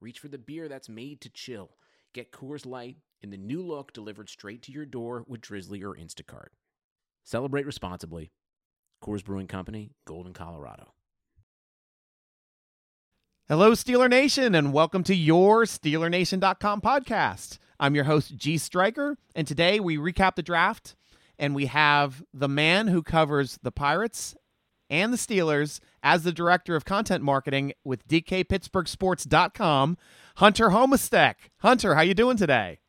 reach for the beer that's made to chill. Get Coors Light in the new look delivered straight to your door with Drizzly or Instacart. Celebrate responsibly. Coors Brewing Company, Golden, Colorado. Hello, Steeler Nation, and welcome to your SteelerNation.com podcast. I'm your host, G Striker, and today we recap the draft, and we have the man who covers the Pirates and the Steelers as the director of content marketing with DKPittsburghSports.com, Hunter Homistek. Hunter, how you doing today?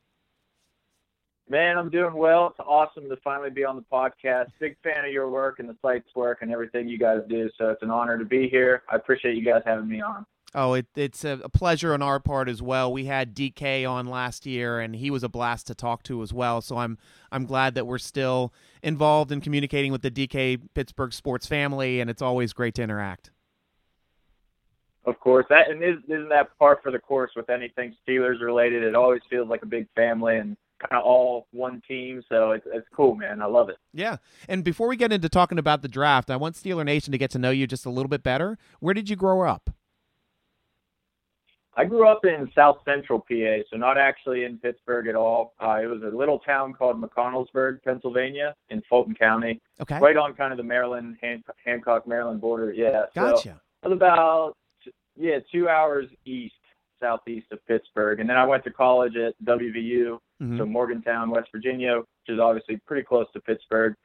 Man, I'm doing well. It's awesome to finally be on the podcast. Big fan of your work and the site's work and everything you guys do. So it's an honor to be here. I appreciate you guys having me on. Oh, it, it's a, pleasure on our part as well. We had DK on last year, and he was a blast to talk to as well. So I'm I'm glad that we're still involved in communicating with the DK Pittsburgh sports family, and it's always great to interact. Of course, that and isn't that par for the course with anything Steelers related? It always feels like a big family and kind of all one team. So it's it's cool, man. I love it. Yeah. And before we get into talking about the draft, I want Steeler Nation to get to know you just a little bit better. Where did you grow up? I grew up in South Central PA, so not actually in Pittsburgh at all. Uh, it was a little town called McConnellsburg, Pennsylvania, in Fulton County. Okay. Right on kind of the Maryland Han- Hancock Maryland border. Yeah. Gotcha. So I was about yeah two hours east, southeast of Pittsburgh, and then I went to college at WVU, mm-hmm. so Morgantown, West Virginia, which is obviously pretty close to Pittsburgh.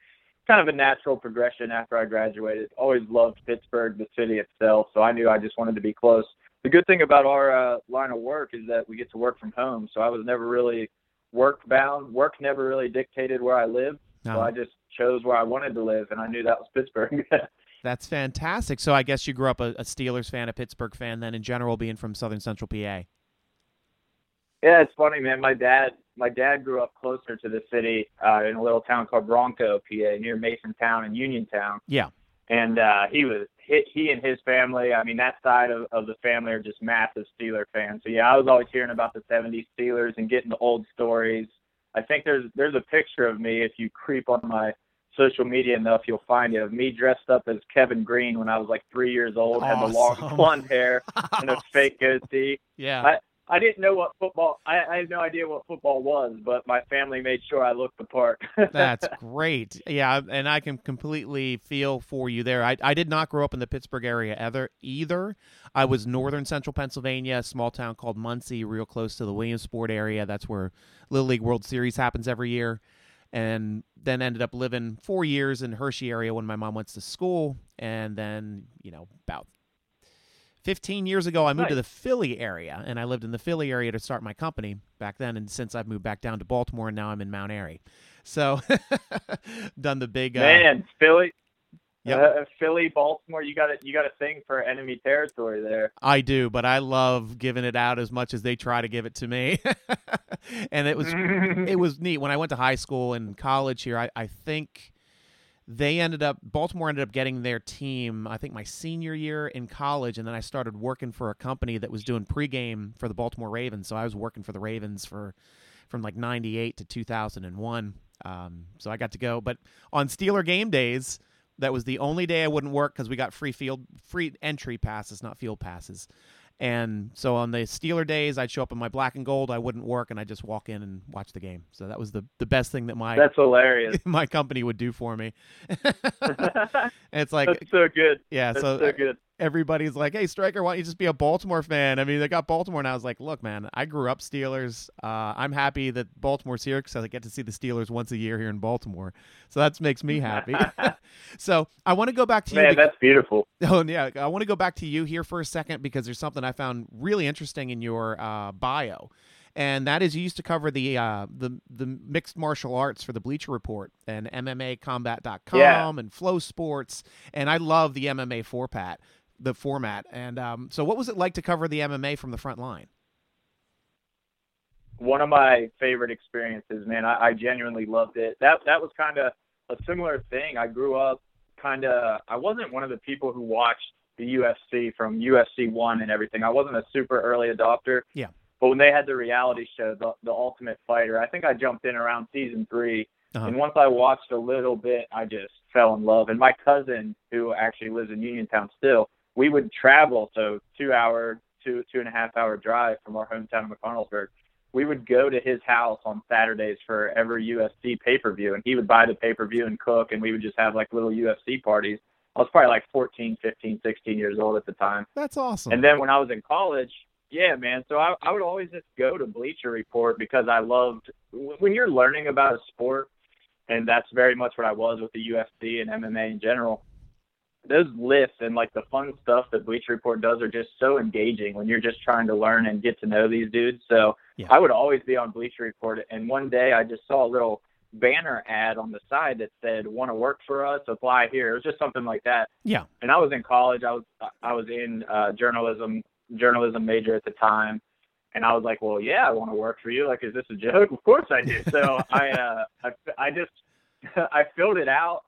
Kind of a natural progression after I graduated. Always loved Pittsburgh, the city itself, so I knew I just wanted to be close the good thing about our uh, line of work is that we get to work from home. So I was never really work bound. Work never really dictated where I lived. No. So I just chose where I wanted to live, and I knew that was Pittsburgh. That's fantastic. So I guess you grew up a, a, Steelers fan, a Pittsburgh fan, then in general, being from Southern Central PA. Yeah, it's funny, man. My dad, my dad grew up closer to the city uh, in a little town called Bronco, PA, near Masontown and Uniontown. Yeah. And uh, he was he, he and his family, I mean, that side of, of the family are just massive Steeler fans. So yeah, I was always hearing about the '70s Steelers and getting the old stories. I think there's there's a picture of me if you creep on my social media enough, you'll find it of me dressed up as Kevin Greene when I was like three years old, awesome. had the long blonde hair and a fake goatee. Yeah. I, I didn't know what football. I, I had no idea what football was, but my family made sure I looked the part. That's great. Yeah, and I can completely feel for you there. I, I did not grow up in the Pittsburgh area either. Either I was northern central Pennsylvania, a small town called Muncy, real close to the Williamsport area. That's where Little League World Series happens every year. And then ended up living four years in Hershey area when my mom went to school, and then you know about 15 years ago, I moved nice. to the Philly area, and I lived in the Philly area to start my company back then. And since I've moved back down to Baltimore, and now I'm in Mount Airy. So, done the big uh, man Philly. Yep. Uh, Philly, Baltimore, you got to you got to sing for enemy territory there. I do, but I love giving it out as much as they try to give it to me. and it was it was neat when I went to high school and college here. I, I think they ended up Baltimore ended up getting their team I think my senior year in college and then I started working for a company that was doing pregame for the Baltimore Ravens. So I was working for the Ravens for from like 98 to 2001 um, so I got to go. But on Steeler game days that was the only day I wouldn't work because we got free field free entry passes not field passes and so on the Steeler days, I'd show up in my black and gold. I wouldn't work, and I'd just walk in and watch the game. So that was the, the best thing that my that's hilarious. my company would do for me. it's like that's so good. Yeah, that's so, so good everybody's like, "Hey, Striker, why don't you just be a Baltimore fan?" I mean, they got Baltimore, and I was like, "Look, man, I grew up Steelers. Uh, I'm happy that Baltimore's here because I get to see the Steelers once a year here in Baltimore, so that makes me happy." so I want to go back to man, you. Man, that's beautiful. Oh yeah, I want to go back to you here for a second because there's something I found really interesting in your uh, bio and that is you used to cover the uh, the the mixed martial arts for the Bleacher Report and MMACombat.com yeah. and FloSports, and I love the MMA format the format. And um, so, what was it like to cover the MMA from the front line? one of my favorite experiences, man. I, I genuinely loved it. That that was kind of a similar thing. I grew up kind of. I wasn't one of the people who watched the UFC from UFC one and everything. I wasn't a super early adopter. Yeah. But when they had the reality show, the, the Ultimate Fighter, I think I jumped in around season 3 Uh-huh. And once I watched a little bit, I just fell in love. And my cousin, who actually lives in Uniontown still, we would travel, so two hour, two two and a half hour drive from our hometown of McConnellsburg. We would go to his house on Saturdays for every UFC pay per view, and he would buy the pay per view and cook, and we would just have like little UFC parties. I was probably like 14, 15, 16 years old at the time. That's awesome. And then when I was in college, yeah, man. So I, I would always just go to Bleacher Report because I loved when you're learning about a sport, and that's very much what I was with the UFC and MMA in general. Those lists and like the fun stuff that Bleacher Report does are just so engaging when you're just trying to learn and get to know these dudes. So Yeah. I would always be on Bleacher Report. And one day I just saw a little banner ad on the side that said "Want to work for us? Apply here." It was just something like that yeah. and I was in college. I was I was in uh, journalism journalism major at the time, and I was like, well, yeah, I want to work for you. Like, is this a joke? Of course I do. So I uh, I I just I filled it out,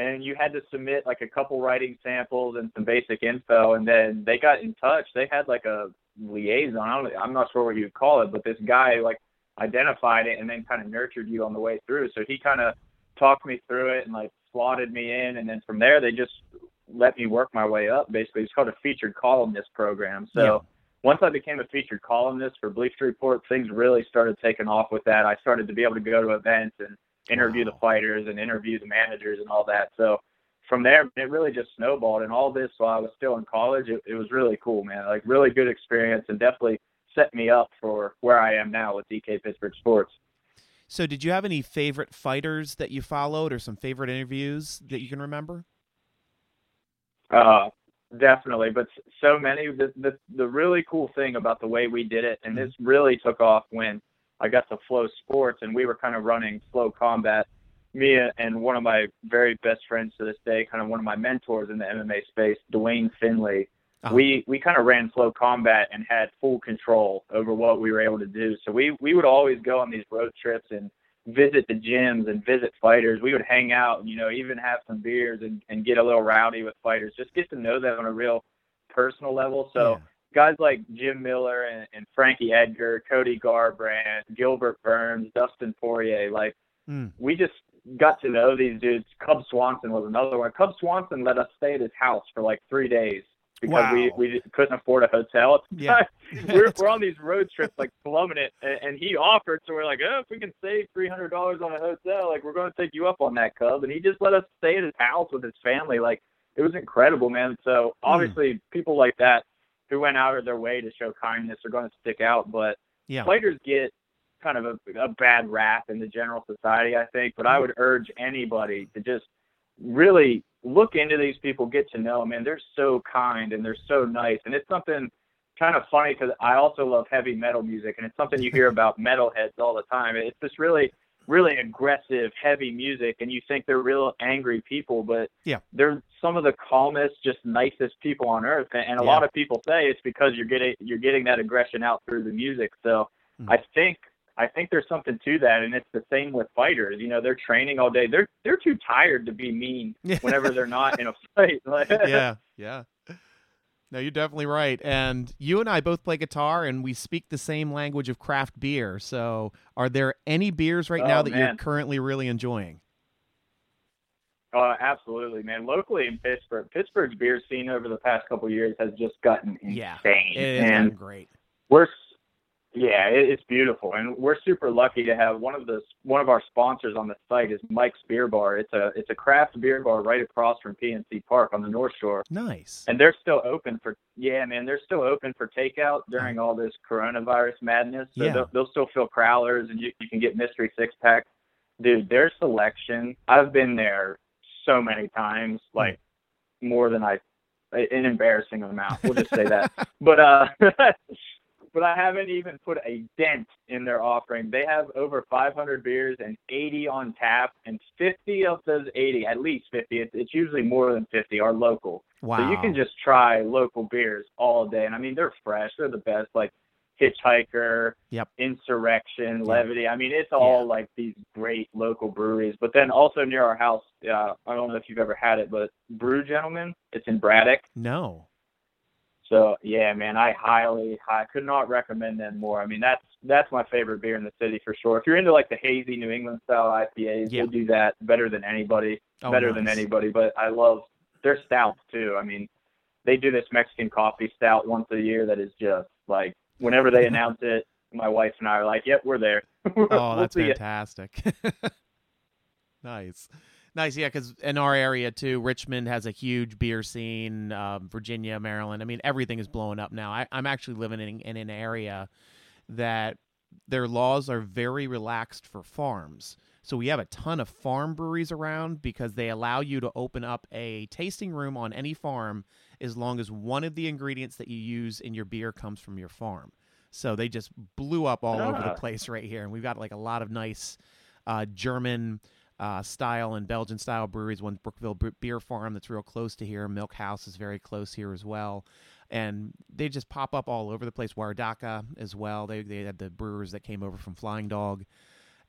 and you had to submit like a couple writing samples and some basic info, and then they got in touch. They had like a liaison. I don't, I'm not sure what you'd call it, but this guy like identified it and then kind of nurtured you on the way through. So he kind of talked me through it and like slotted me in, and then from there they just let me work my way up. Basically, it's called a featured columnist program. So Yeah. once I became a featured columnist for Bleacher Report, things really started taking off with that. I started to be able to go to events and interview the fighters and interview the managers and all that. So from there, it really just snowballed. And all this while I was still in college, it, it was really cool, man. Like really good experience and definitely set me up for where I am now with DK Pittsburgh Sports. So, did you have any favorite fighters that you followed, or some favorite interviews that you can remember? Uh, definitely, but so many. The, the the really cool thing about the way we did it, and this really took off when I got to Flow Sports, and we were kind of running Flow Combat. Me and one of my very best friends to this day, kind of one of my mentors in the MMA space, Duane Finley. Uh-huh. We we kind of ran Flow Combat and had full control over what we were able to do. So we we would always go on these road trips and visit the gyms and visit fighters. We would hang out and, you know, even have some beers and, and get a little rowdy with fighters. Just get to know them on a real personal level. So Yeah. Guys like Jim Miller and, and Frankie Edgar, Cody Garbrandt, Gilbert Burns, Dustin Poirier, like Mm. we just got to know these dudes. Cub Swanson was another one. Cub Swanson let us stay at his house for like three days because we Wow. we couldn't afford a hotel. Yeah. we're we're on these road trips like plumbing it, and, and he offered, so we're like, oh, if we can save three hundred dollars on a hotel, like we're going to take you up on that, Cub. And he just let us stay at his house with his family. Like it was incredible, man. So obviously, people like that who went out of their way to show kindness are going to stick out, but Yeah. fighters get kind of a, a bad rap in the general society, I think. But I mm-hmm. would urge anybody to just really look into these people, get to know them, and they're so kind and they're so nice. And it's something kind of funny because I also love heavy metal music, and it's something you hear about metalheads all the time. It's this really, really aggressive, heavy music, and you think they're real angry people, but Yeah. they're some of the calmest, just nicest people on earth. And, a Yeah. lot of people say it's because you're getting you're getting that aggression out through the music. So Mhm. I think I think there's something to that, and it's the same with fighters. You know, they're training all day. They're they're too tired to be mean whenever they're not in a fight. Yeah, yeah. No, you're definitely right. And you and I both play guitar, and we speak the same language of craft beer. So, are there any beers right now Oh, that you're currently really enjoying? Uh, absolutely, man. Locally in Pittsburgh, Pittsburgh's beer scene over the past couple of years has just gotten insane. Yeah, It has and great. we're, yeah, it's beautiful, and we're super lucky to have one of the one of our sponsors on the site is Mike's Beer Bar. It's a it's a craft beer bar right across from PNC Park on the North Shore. Nice. And they're still open for yeah, man. They're still open for takeout during all this coronavirus madness. So Yeah. they'll, they'll still fill crowlers, and you, you can get mystery six pack. Dude, their selection. I've been there so many times, like more than I, an embarrassing amount. We'll just say that. But uh, but I haven't even put a dent in their offering. They have over 500 beers and 80 on tap, and 50 of those 80, at least 50. It's, it's usually more than 50, are local. wow. So you can just try local beers all day. And I mean, they're fresh. They're the best. Like Hitchhiker, yep. Insurrection, Levity. I mean, it's all yeah. like these great local breweries. But then also near our house, uh, I don't know if you've ever had it, but Brew Gentlemen, it's in Braddock. No. So yeah, man, I highly, I could not recommend them more. I mean, that's that's my favorite beer in the city for sure. If you're into like the hazy New England style IPAs, yeah. they do that better than anybody, oh, better nice. than anybody. But I love their stouts too. I mean, they do this Mexican coffee stout once a year that is just like whenever they announce it, my wife and I are like, "Yep, we're there." oh, that's fantastic. nice. Nice, yeah, because in our area too, Richmond has a huge beer scene. Um, Virginia, Maryland. I mean, everything is blowing up now. I, am actually living in, in an area that their laws are very relaxed for farms. So we have a ton of farm breweries around because they allow you to open up a tasting room on any farm as long as one of the ingredients that you use in your beer comes from your farm. So they just blew up all over the ah. place right here, and we've got like a lot of nice uh, German uh, style and Belgian style breweries. One Brookeville Beer Farm that's real close to here. Milk House is very close here as well. And they just pop up all over the place. Waredaca as well. They they had the brewers that came over from Flying Dog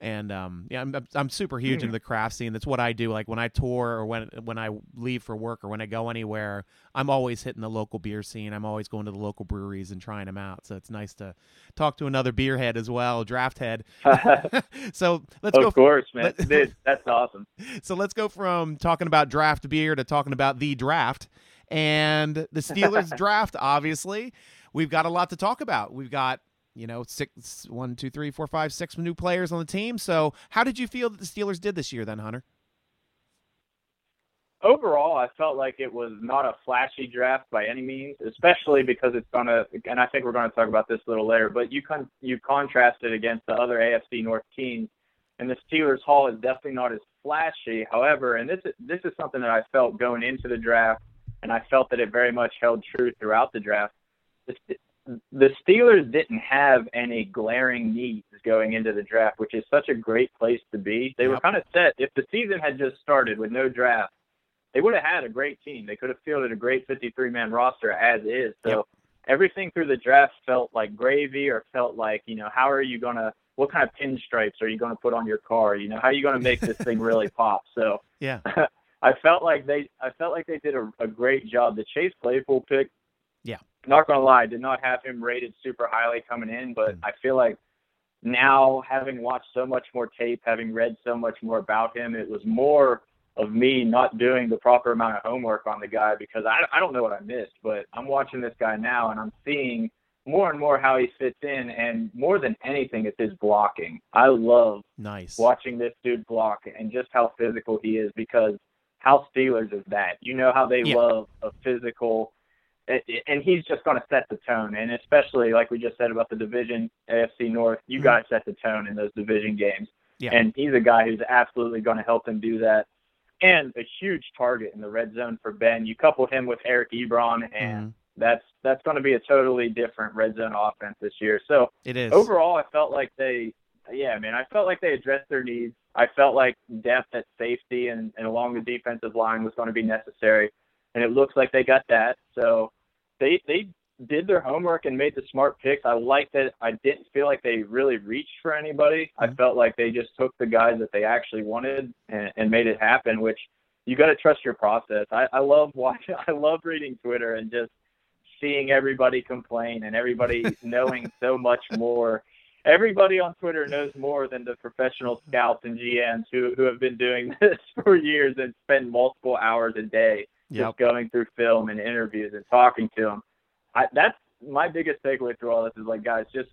and um, yeah, I'm I'm super huge mm. into the craft scene. That's what I do. Like when I tour or when when I leave for work or when I go anywhere, I'm always hitting the local beer scene. I'm always going to the local breweries and trying them out. So it's nice to talk to another beer head as well, draft head. so let's of go. Of course, man. Dude, that's awesome. So let's go from talking about draft beer to talking about the draft and the Steelers draft. Obviously, we've got a lot to talk about. We've got you know, six, one, two, three, four, five, six new players on the team. So, how did you feel that the Steelers did this year, then, Hunter? Overall, I felt like it was not a flashy draft by any means, especially because it's gonna. And I think we're going to talk about this a little later. But you con you contrast it against the other AFC North teams, and the Steelers' haul is definitely not as flashy. However, and this is this is something that I felt going into the draft, and I felt that it very much held true throughout the draft. The Steelers didn't have any glaring needs going into the draft, which is such a great place to be. They yep. were kind of set. If the season had just started with no draft, they would have had a great team. They could have fielded a great 53 man roster as is. So yep. everything through the draft felt like gravy or felt like, you know, how are you going to, what kind of pinstripes are you going to put on your car? You know, how are you going to make this thing really pop? So, yeah. I felt like they, I felt like they did a, a great job. The Chase Claypool pick yeah. Not gonna lie, did not have him rated super highly coming in, but mm. I feel like now having watched so much more tape, having read so much more about him, it was more of me not doing the proper amount of homework on the guy because I, I don't know what I missed, but I'm watching this guy now and I'm seeing more and more how he fits in, and more than anything, it's his blocking. I love nice watching this dude block and just how physical he is because how Steelers is that. You know how they yeah. love a physical and he's just going to set the tone. And especially like we just said about the division AFC North, you mm-hmm. got to set the tone in those division games. Yeah. And he's a guy who's absolutely going to help them do that. And a huge target in the red zone for Ben. You couple him with Eric Ebron, and mm-hmm. that's that's going to be a totally different red zone offense this year. So it is overall, I felt like they, yeah, man, I felt like they addressed their needs. I felt like depth at safety and, and along the defensive line was going to be necessary and it looks like they got that. So they they did their homework and made the smart picks. I like that. I didn't feel like they really reached for anybody. Mm-hmm. I felt like they just took the guys that they actually wanted and, and made it happen. Which you got to trust your process. I, I love watching. I love reading Twitter and just seeing everybody complain and everybody knowing so much more. Everybody on Twitter knows more than the professional scouts and GMs who who have been doing this for years and spend multiple hours a day yep. just going through film and interviews and talking to them. I, that's my biggest takeaway through all this is like, guys, just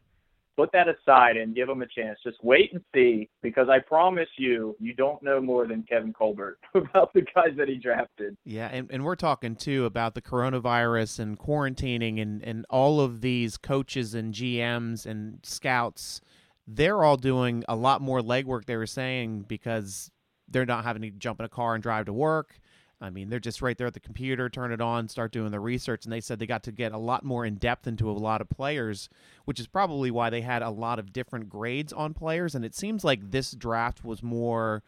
put that aside and give them a chance. Just wait and see, because I promise you, you don't know more than Kevin Colbert about the guys that he drafted. Yeah, and, and we're talking too about the coronavirus and quarantining and, and all of these coaches and GMs and scouts. They're all doing a lot more legwork, they were saying, because they're not having to jump in a car and drive to work. I mean, they're just right there at the computer, turn it on, start doing the research. And they said they got to get a lot more in depth into a lot of players, which is probably why they had a lot of different grades on players. And it seems like this draft was more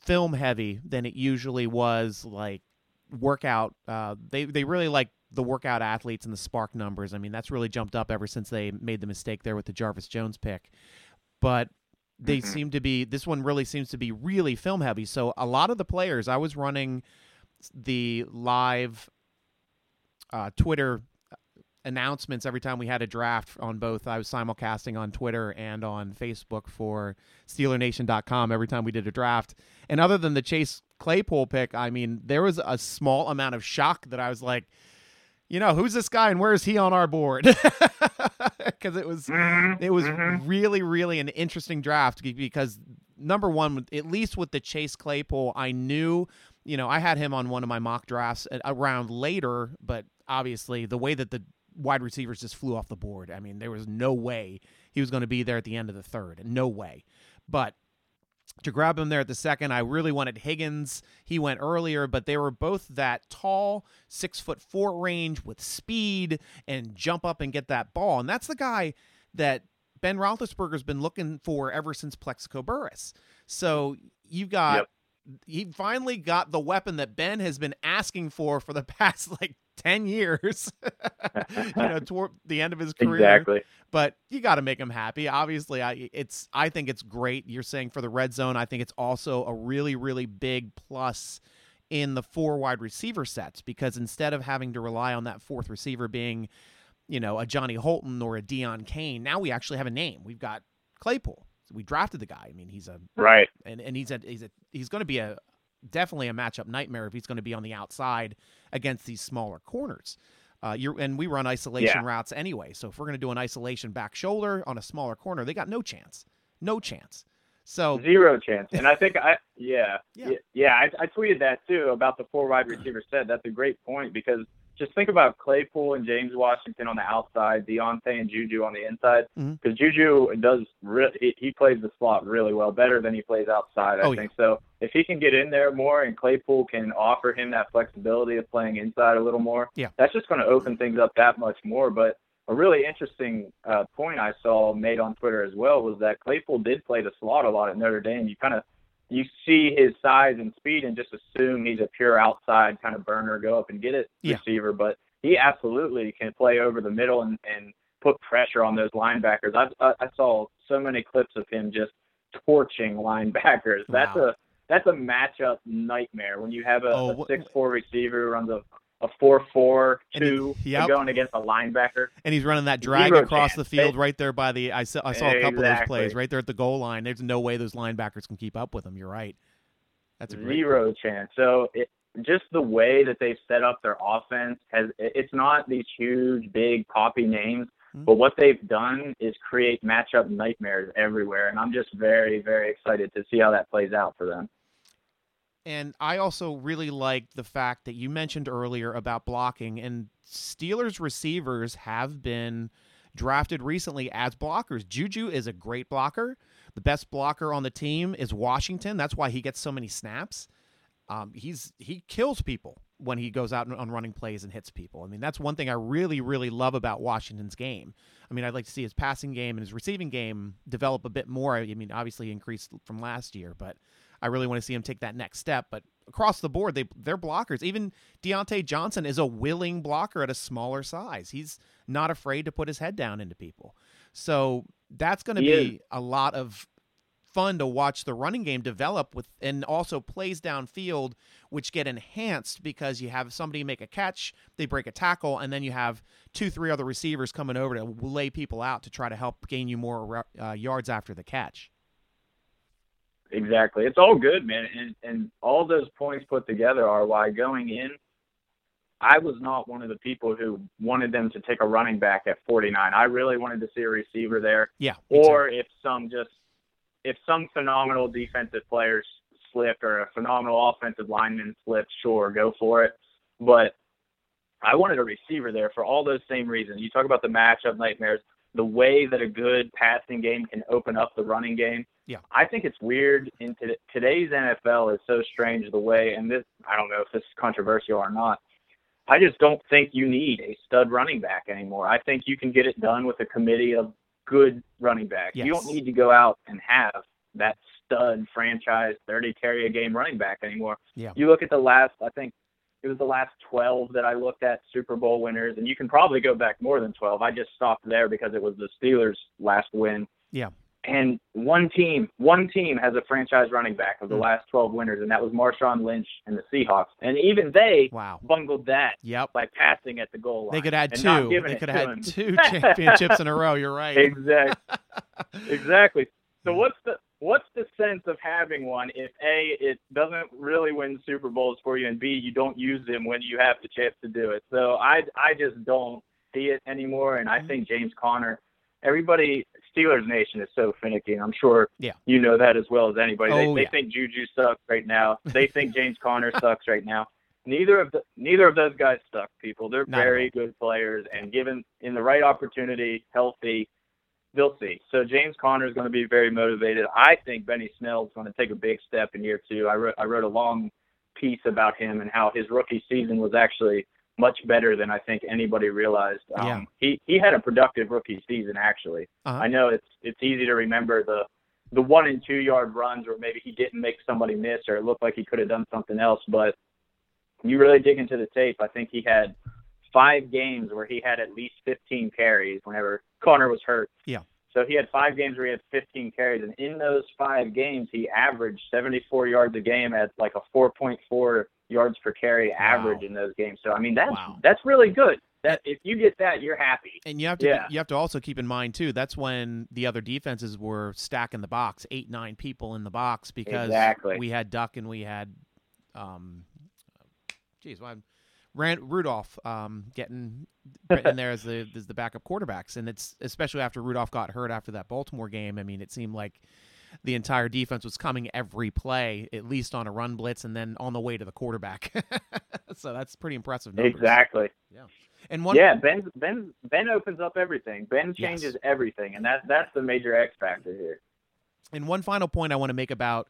film heavy than it usually was like workout. Uh, they, they really like the workout athletes and the SPARQ numbers. I mean, that's really jumped up ever since they made the mistake there with the Jarvis Jones pick. But they mm-hmm. seem to be this one really seems to be really film heavy. So a lot of the players I was running the live uh, Twitter announcements every time we had a draft on both. I was simulcasting on Twitter and on Facebook for SteelerNation.com every time we did a draft. And other than the Chase Claypool pick, I mean, there was a small amount of shock that I was like, you know, who's this guy and where is he on our board? Because it was mm-hmm. it was mm-hmm. really really an interesting draft because number one, at least with the Chase Claypool, I knew you know, I had him on one of my mock drafts around later, but obviously the way that the wide receivers just flew off the board. I mean, there was no way he was going to be there at the end of the third. No way. But to grab him there at the second, I really wanted Higgins. He went earlier, but they were both that tall, six foot four range with speed and jump up and get that ball. And that's the guy that Ben Roethlisberger's been looking for ever since Plaxico Burress. So you've got. Yep. He finally got the weapon that Ben has been asking for for the past like 10 years, you know, toward the end of his career. Exactly. But you got to make him happy. Obviously, I it's I think it's great. You're saying for the red zone, I think it's also a really really big plus in the four wide receiver sets because instead of having to rely on that fourth receiver being, you know, a Johnny Holton or a Deon Cain, now we actually have a name. We've got Claypool. We drafted the guy. I mean, he's a right, and and he's a he's a he's going to be a definitely a matchup nightmare if he's going to be on the outside against these smaller corners. Uh, you're, and we run isolation yeah. routes anyway. So if we're going to do an isolation back shoulder on a smaller corner, they got no chance, no chance. So zero chance. And I think I yeah yeah, yeah I, I tweeted that too about the four wide receiver set. That's a great point because just think about Claypool and James Washington on the outside, Diontae and Juju on the inside. Because mm-hmm. Juju does really, he, he plays the slot really well, better than he plays outside. I oh, think yeah. so. If he can get in there more, and Claypool can offer him that flexibility of playing inside a little more, yeah, that's just going to open things up that much more. But a really interesting uh, point I saw made on Twitter as well was that Claypool did play the slot a lot at Notre Dame. You kind of you see his size and speed and just assume he's a pure outside kind of burner, go up and get it yeah. receiver. But he absolutely can play over the middle and, and put pressure on those linebackers. I, I saw so many clips of him just torching linebackers. Wow. That's a that's a matchup nightmare when you have a, oh, a six four receiver who runs a a four four two he, yep. going against a linebacker. And he's running that drag Zero across chance. the field right there by the I saw I saw a couple exactly. of those plays right there at the goal line. There's no way those linebackers can keep up with him. You're right. That's a zero point. chance. So it, just the way that they've set up their offense has it's not these huge big poppy names. Mm-hmm. But what they've done is create matchup nightmares everywhere, and I'm just very, very excited to see how that plays out for them. And I also really like the fact that you mentioned earlier about blocking, and Steelers receivers have been drafted recently as blockers. Juju is a great blocker. The best blocker on the team is Washington. That's why he gets so many snaps. Um, he's he kills people when he goes out on running plays and hits people. I mean, that's one thing I really, really love about Washington's game. I mean, I'd like to see his passing game and his receiving game develop a bit more. I mean, obviously increased from last year, but I really want to see him take that next step. But across the board, they they're blockers. Even Diontae Johnson is a willing blocker at a smaller size. He's not afraid to put his head down into people. So that's going to be a lot of fun to watch the running game develop with and also plays downfield which get enhanced because you have somebody make a catch they break a tackle and then you have two three other receivers coming over to lay people out to try to help gain you more uh, yards after the catch Exactly. It's all good, man. And and all those points put together are why going in I was not one of the people who wanted them to take a running back at 49. I really wanted to see a receiver there. Yeah. Or too. if some just if some phenomenal defensive players slipped or a phenomenal offensive lineman slipped, sure, go for it. But I wanted a receiver there for all those same reasons. You talk about the matchup nightmares the way that a good passing game can open up the running game. Yeah. I think it's weird in today's NFL is so strange the way and this I don't know if this is controversial or not. I just don't think you need a stud running back anymore. I think you can get it done with a committee of good running backs. Yes. You don't need to go out and have that stud franchise 30 carry a game running back anymore. Yeah. You look at the last I think it was the last 12 that I looked at Super Bowl winners, and you can probably go back more than 12. I just stopped there because it was the Steelers' last win. Yeah. And one team, one team has a franchise running back of the mm. last 12 winners, and that was Marshawn Lynch and the Seahawks. And even they wow. bungled that yep. by passing at the goal line. They could add two. They could have had two championships in a row. You're right. Exactly. exactly. So what's the what's the sense of having one if a it doesn't really win Super Bowls for you, and b you don't use them when you have the chance to do it? So I I just don't see it anymore, and I mm-hmm. think James Conner. Everybody, Steelers Nation is so finicky. And I'm sure yeah. you know that as well as anybody. Oh, they, they yeah. think Juju sucks right now. They think James Conner sucks right now. Neither of the, neither of those guys suck. People, they're Not very good players, and given in the right opportunity, healthy, they'll see. So James Conner is going to be very motivated. I think Benny Snell is going to take a big step in year two. I wrote I wrote a long piece about him and how his rookie season was actually much better than I think anybody realized. Um, yeah. He he had a productive rookie season actually. Uh-huh. I know it's it's easy to remember the the one and two yard runs where maybe he didn't make somebody miss or it looked like he could have done something else, but you really dig into the tape. I think he had five games where he had at least 15 carries whenever Conner was hurt. Yeah. So he had five games where he had 15 carries, and in those five games, he averaged 74 yards a game at like a 4.4 yards per carry wow. average in those games. So I mean, that's wow. that's really good. That if you get that, you're happy. And you have to yeah. you have to also keep in mind too. That's when the other defenses were stacking the box, eight nine people in the box because exactly. we had Duck and we had, um, geez, well, Rand Rudolph um, getting in there as the as the backup quarterbacks, and it's especially after Rudolph got hurt after that Baltimore game. I mean, it seemed like the entire defense was coming every play, at least on a run blitz, and then on the way to the quarterback. so that's pretty impressive. Numbers. Exactly. Yeah. And one. Yeah, Ben Ben Ben opens up everything. Ben changes yes. everything, and that that's the major X factor here. And one final point I want to make about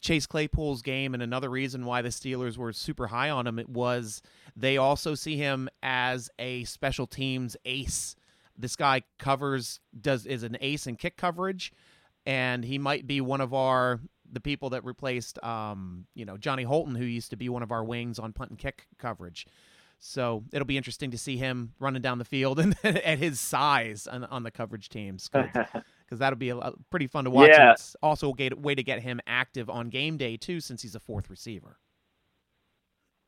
Chase Claypool's game, and another reason why the Steelers were super high on him, it was they also see him as a special teams ace. This guy covers does is an ace in kick coverage, and he might be one of our the people that replaced um, you know Johnny Holton, who used to be one of our wings on punt and kick coverage. So it'll be interesting to see him running down the field and at his size on, on the coverage teams. because that'll be a, a, pretty fun to watch. Yeah. It's also a way to get him active on game day too, since he's a fourth receiver.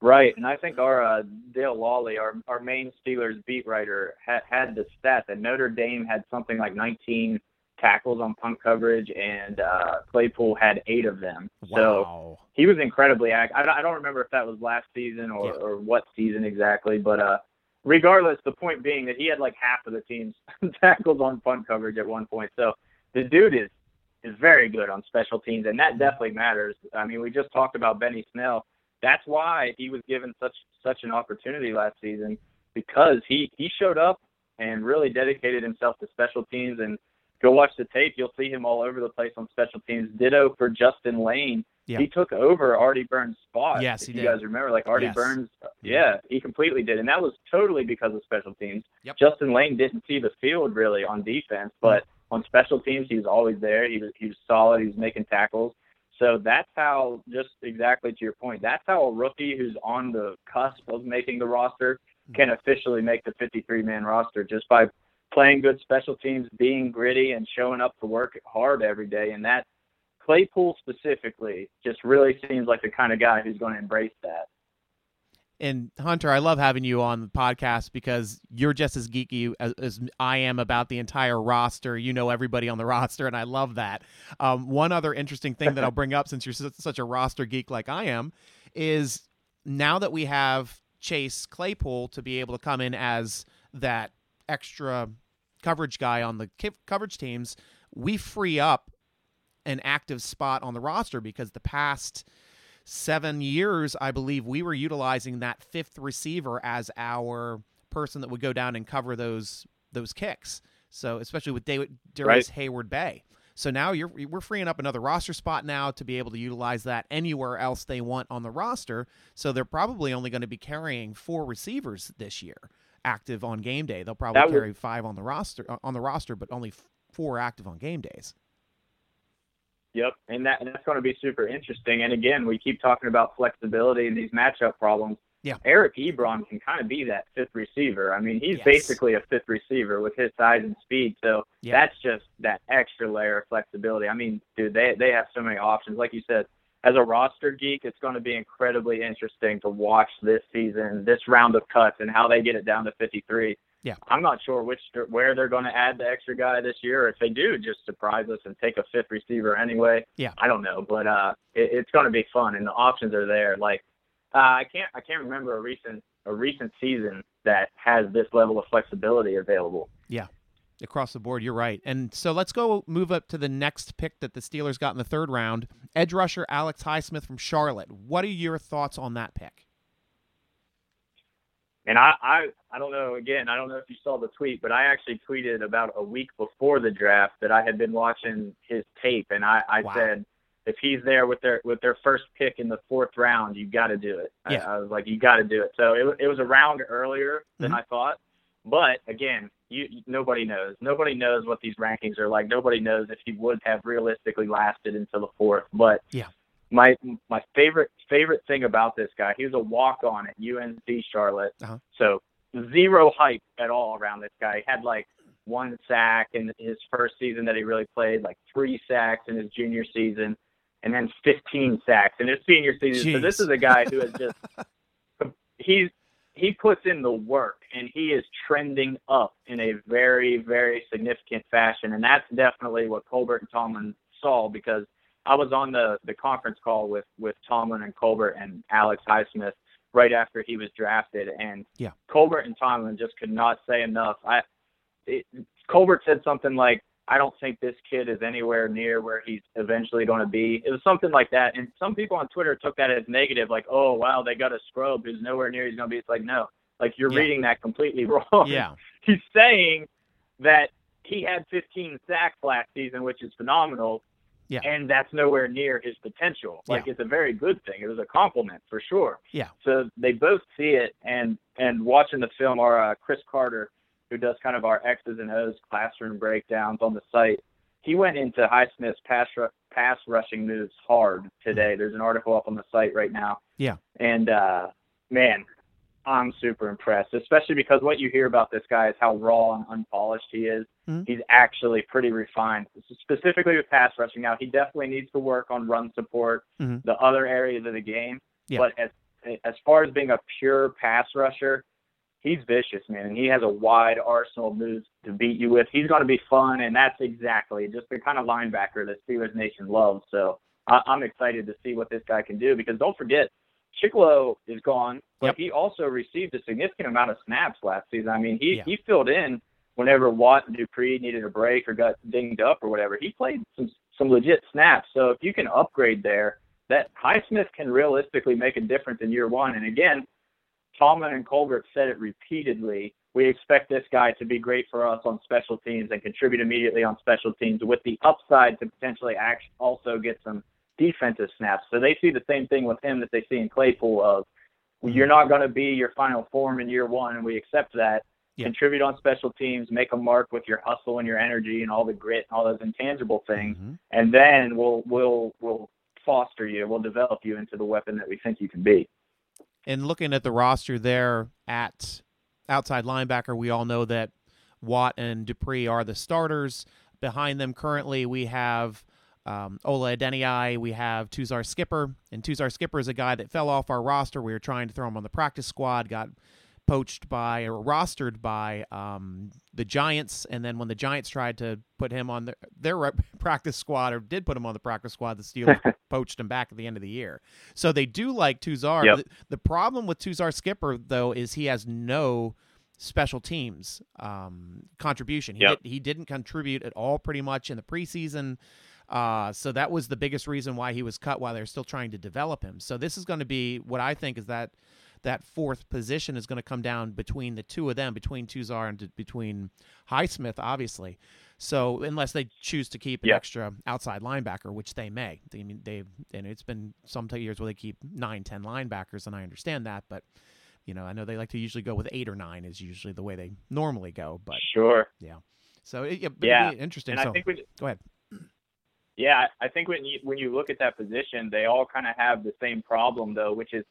Right, and I think our uh, Dale Lolley, our our main Steelers beat writer, had had the stat that Notre Dame had something like 19 tackles on punt coverage, and uh, Claypool had eight of them. Wow. So he was incredibly active. I, I don't remember if that was last season or, Yeah. or what season exactly, but uh, regardless, the point being that he had like half of the team's tackles on punt coverage at one point. So the dude is is very good on special teams, and that definitely matters. I mean, we just talked about Benny Snell. That's why he was given such such an opportunity last season because he he showed up and really dedicated himself to special teams. And go watch the tape; you'll see him all over the place on special teams. Ditto for Justin Layne. Yeah. He took over Artie Burns' spot. Yes, he you guys remember, like Artie Yes. Burns, uh, yeah, he completely did, and that was totally because of special teams. Yep. Justin Layne didn't see the field really on defense, mm-hmm. but on special teams, he was always there. He was he was solid. He was making tackles. So that's how, just exactly to your point, that's how a rookie who's on the cusp of making the roster mm-hmm. can officially make the 53-man roster just by playing good special teams, being gritty, and showing up to work hard every day. And that Claypool specifically just really seems like the kind of guy who's going to embrace that. And Hunter, I love having you on the podcast because you're just as geeky as, as I am about the entire roster. You know everybody on the roster, and I love that. Um, one other interesting thing that I'll bring up, since you're such a roster geek like I am, is now that we have Chase Claypool to be able to come in as that extra coverage guy on the coverage teams, we free up an active spot on the roster because the past seven years, I believe we were utilizing that fifth receiver as our person that would go down and cover those those kicks. So especially with David Darrius Heyward-Bey. So now you're we're freeing up another roster spot now to be able to utilize that anywhere else they want on the roster. So they're probably only going to be carrying four receivers this year active on game day. They'll probably would- carry five on the roster on the roster, but only four active on game days. Yep, and that and that's going to be super interesting. And again, we keep talking about flexibility and these matchup problems. Yeah. Eric Ebron can kind of be that fifth receiver. I mean, he's Yes. basically a fifth receiver with his size and speed. So Yeah. that's just that extra layer of flexibility. I mean, dude, they they have so many options. Like you said, as a roster geek, it's going to be incredibly interesting to watch this season, this round of cuts, and how they get it down to 53. Yeah. I'm not sure which where they're going to add the extra guy this year. If they do, just surprise us and take a fifth receiver anyway. Yeah. I don't know, but uh, it, it's going to be fun, and the options are there. Like uh, I can't I can't remember a recent a recent season that has this level of flexibility available. Yeah, across the board. You're right. And so let's go move up to the next pick that the Steelers got in the third round. Edge rusher Alex Highsmith from Charlotte. What are your thoughts on that pick? And I, I, I don't know. Again, I don't know if you saw the tweet, but I actually tweeted about a week before the draft that I had been watching his tape, and I, I Wow. said, if he's there with their with their first pick in the fourth round, you got to do it. Yeah. I, was like, you got to do it. So it, it was a round earlier than Mhm. I thought, but again, you- nobody knows. Nobody knows what these rankings are like. Nobody knows if he would have realistically lasted until the fourth. But Yeah. My my favorite favorite thing about this guy, he was a walk on at UNC Charlotte. Uh-huh. So zero hype at all around this guy. He had like one sack in his first season that he really played, like three sacks in his junior season, and then 15 sacks in his senior season. So this is a guy who has just he's he puts in the work and he is trending up in a very very significant fashion, and that's definitely what Colbert and Tomlin saw because I was on the the conference call with with Tomlin and Colbert and Alex Highsmith right after he was drafted, and Yeah. Colbert and Tomlin just could not say enough. I it, Colbert said something like, "I don't think this kid is anywhere near where he's eventually going to be." It was something like that, and some people on Twitter took that as negative, like, "Oh wow, they got a scrub who's nowhere near he's going to be." It's like, no, like you're Yeah. reading that completely wrong Yeah. he's saying that he had 15 sacks last season, which is phenomenal. Yeah. And that's nowhere near his potential. Like it's a very good thing. It was a compliment for sure. Yeah. So they both see it, and and watching the film, our uh, Chris Carter, who does kind of our X's and O's classroom breakdowns on the site, he went into Highsmith's pass ru- pass rushing moves hard today. There's an article up on the site right now. Yeah. And uh, man, I'm super impressed, especially because what you hear about this guy is how raw and unpolished he is. Mhm. He's actually pretty refined, specifically with pass rushing. Now, he definitely needs to work on run support, Mhm. the other areas of the game. Yeah. But as as far as being a pure pass rusher, he's vicious, man, and he has a wide arsenal of moves to beat you with. He's going to be fun, and that's exactly just the kind of linebacker that Steelers Nation loves. So I, I'm excited to see what this guy can do because don't forget, Chickillo is gone, but Yep. he also received a significant amount of snaps last season. I mean, he Yeah. he filled in whenever Watt and Dupree needed a break or got dinged up or whatever. He played some some legit snaps. So if you can upgrade there, that Highsmith can realistically make a difference in year one. And again, Tomlin and Colbert said it repeatedly. We expect this guy to be great for us on special teams and contribute immediately on special teams with the upside to potentially act, also get some defensive snaps. So they see the same thing with him that they see in Claypool of you're not going to be your final form in year one, and we accept that. Yeah. Contribute on special teams, make a mark with your hustle and your energy and all the grit and all those intangible things, Mhm. and then we'll we'll we'll foster you, we'll develop you into the weapon that we think you can be. And looking at the roster there at outside linebacker, we all know that Watt and Dupree are the starters. Behind them currently, we have um, Ola Adeniyi, we have Tuzar Skipper, and Tuzar Skipper is a guy that fell off our roster. We were trying to throw him on the practice squad, got poached by or rostered by um, the Giants, and then when the Giants tried to put him on their, their practice squad or did put him on the practice squad, the Steelers poached him back at the end of the year. So they do like Tuzar. Yep. The, the problem with Tuzar Skipper though is he has no special teams um, contribution. He, Yep. did, he didn't contribute at all pretty much in the preseason. Uh, so that was the biggest reason why he was cut while they're still trying to develop him. So this is going to be what I think is that that fourth position is going to come down between the two of them, between Tuzar and between Highsmith, obviously. So unless they choose to keep an Yeah. extra outside linebacker, which they may, I mean they and it's been some years where they keep nine, ten linebackers, and I understand that, but you know I know they like to usually go with eight or nine is usually the way they normally go, but Sure. Yeah. So it, Yeah, be interesting. And I think we go ahead. Yeah, I think when you when you look at that position, they all kind of have the same problem though, which is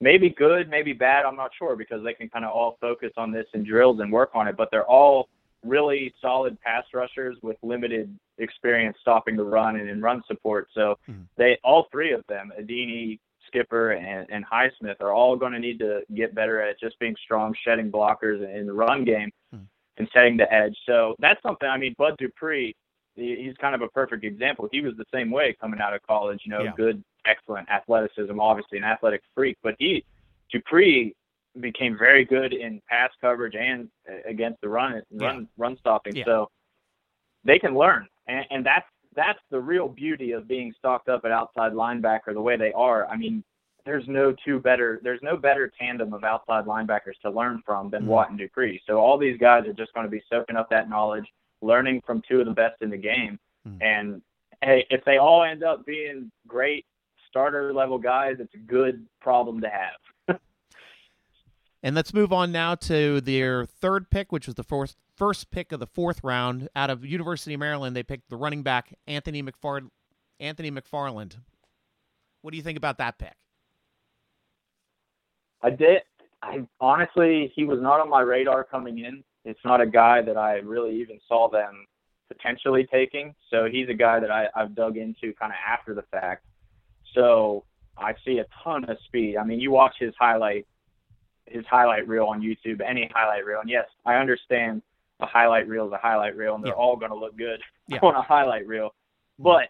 maybe good, maybe bad. I'm not sure because they can kind of all focus on this in drills and work on it. But they're all really solid pass rushers with limited experience stopping the run and in run support. So mm-hmm. they all three of them, Adini, Skipper, and, and Highsmith, are all going to need to get better at just being strong, shedding blockers in the run game mm-hmm. and setting the edge. So that's something. I mean, Bud Dupree, he's kind of a perfect example. He was the same way coming out of college. You know, yeah. good, excellent athleticism, obviously an athletic freak, but he Dupree became very good in pass coverage and uh, against the run run yeah. run stopping. Yeah. So they can learn, and, and that's that's the real beauty of being stocked up at outside linebacker the way they are. I mean, there's no two better there's no better tandem of outside linebackers to learn from than mm-hmm. Watt and Dupree. So all these guys are just going to be soaking up that knowledge, learning from two of the best in the game, mm-hmm. and hey, if they all end up being great starter level guys, it's a good problem to have. And let's move on now to their third pick, which was the first first pick of the fourth round out of University of Maryland. They picked the running back Anthony McFar- Anthony McFarland. What do you think about that pick? I did. I honestly, he was not on my radar coming in. It's not a guy that I really even saw them potentially taking. So he's a guy that I, I've dug into kind of after the fact. So I see a ton of speed. I mean, you watch his highlight his highlight reel on YouTube, any highlight reel. And yes, I understand a highlight reel is a highlight reel, and they're yeah. all going to look good yeah. on a highlight reel. Mm-hmm. But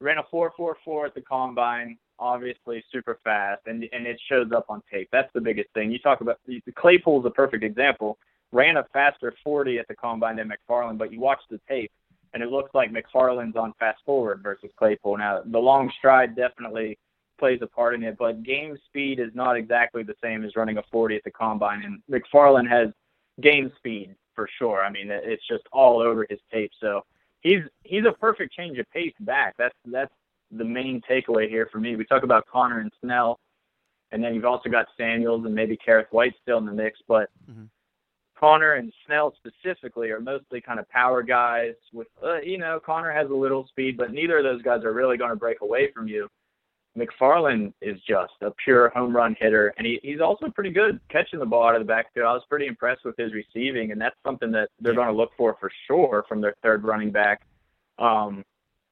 ran a 4.44 at the combine, obviously super fast, and and it shows up on tape. That's the biggest thing. You talk about Claypool's a perfect example. Ran a faster 40 at the combine than McFarland, but you watch the tape, and it looks like McFarland's on fast forward versus Claypool. Now the long stride definitely plays a part in it, but game speed is not exactly the same as running a 40 at the combine. And McFarland has game speed for sure. I mean, it's just all over his tape. So he's he's a perfect change of pace back. That's that's the main takeaway here for me. We talk about Conner and Snell, and then you've also got Samuels and maybe Kerrith Whyte still in the mix, but. Mm-hmm. Conner and Snell specifically are mostly kind of power guys with, uh, you know, Conner has a little speed, but neither of those guys are really going to break away from you. McFarland is just a pure home run hitter, and he, he's also pretty good catching the ball out of the backfield. I was pretty impressed with his receiving, and that's something that they're going to look for for sure from their third running back. Um,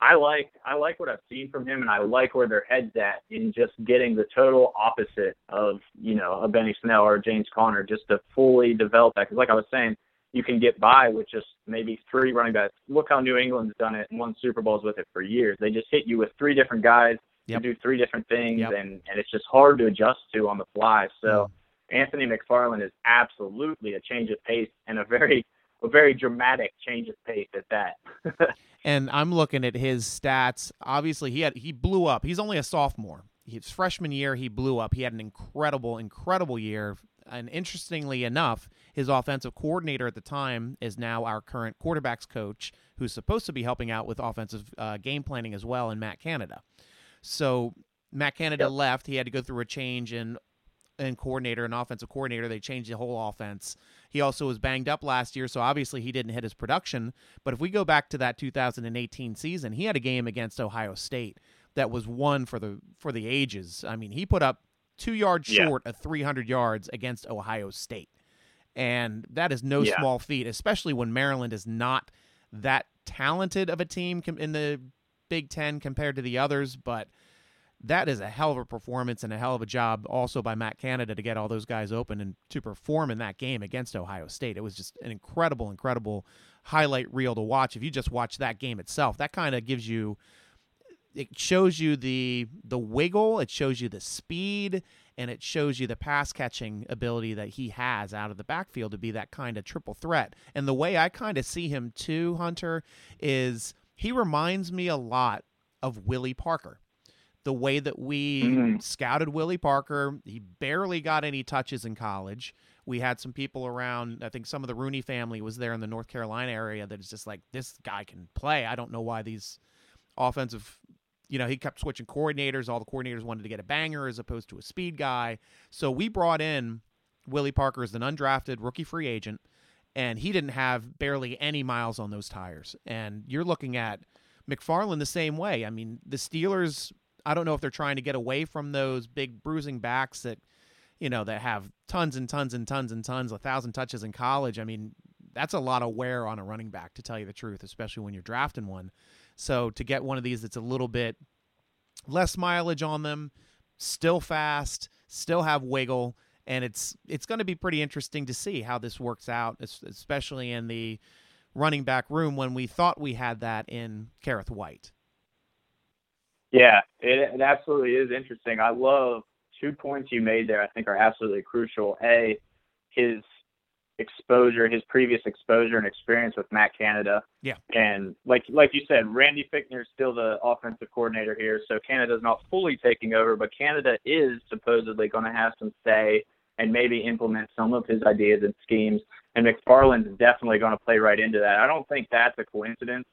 I like I like what I've seen from him, and I like where their heads at in just getting the total opposite of you know a Benny Snell or a James Conner, just to fully develop that. Because like I was saying, you can get by with just maybe three running backs. Look how New England's done it and won Super Bowls with it for years. They just hit you with three different guys yep. do three different things, yep. and and it's just hard to adjust to on the fly. So mm. Anthony McFarland is absolutely a change of pace and a very a very dramatic change of pace at that. and I'm looking at his stats. Obviously, he had he blew up. He's only a sophomore. His freshman year, he blew up. He had an incredible, incredible year. And interestingly enough, his offensive coordinator at the time is now our current quarterbacks coach, who's supposed to be helping out with offensive uh, game planning as well, in Matt Canada. So Matt Canada yep. left. He had to go through a change in in coordinator and offensive coordinator. They changed the whole offense. He also was banged up last year, so obviously he didn't hit his production. But if we go back to that 2018 season, he had a game against Ohio State that was one for the for the ages. I mean, he put up two yards yeah. short of 300 yards against Ohio State, and that is no yeah. small feat, especially when Maryland is not that talented of a team in the Big Ten compared to the others, but that is a hell of a performance and a hell of a job also by Matt Canada to get all those guys open and to perform in that game against Ohio State. It was just an incredible, incredible highlight reel to watch. If you just watch that game itself, that kind of gives you it shows you the the wiggle, it shows you the speed, and it shows you the pass catching ability that he has out of the backfield to be that kind of triple threat. And the way I kind of see him too, Hunter, is he reminds me a lot of Willie Parker. The way that we mm-hmm. scouted Willie Parker, he barely got any touches in college. We had some people around. I think some of the Rooney family was there in the North Carolina area that is just like, this guy can play. I don't know why these offensive, you know, he kept switching coordinators. All the coordinators wanted to get a banger as opposed to a speed guy. So we brought in Willie Parker as an undrafted rookie free agent and he didn't have barely any miles on those tires. And you're looking at McFarland the same way. I mean, the Steelers, I don't know if they're trying to get away from those big bruising backs that you know, that have tons and tons and tons and tons, a thousand touches in college. I mean, that's a lot of wear on a running back, to tell you the truth, especially when you're drafting one. So to get one of these that's a little bit less mileage on them, still fast, still have wiggle, and it's it's going to be pretty interesting to see how this works out, especially in the running back room when we thought we had that in Kerrith Whyte. Yeah, it, it absolutely is interesting. I love two points you made there. I think are absolutely crucial. A, his exposure, his previous exposure and experience with Matt Canada. Yeah. And like like you said, Randy Fichtner is still the offensive coordinator here, so Canada's not fully taking over, but Canada is supposedly going to have some say and maybe implement some of his ideas and schemes. And McFarland's definitely going to play right into that. I don't think that's a coincidence.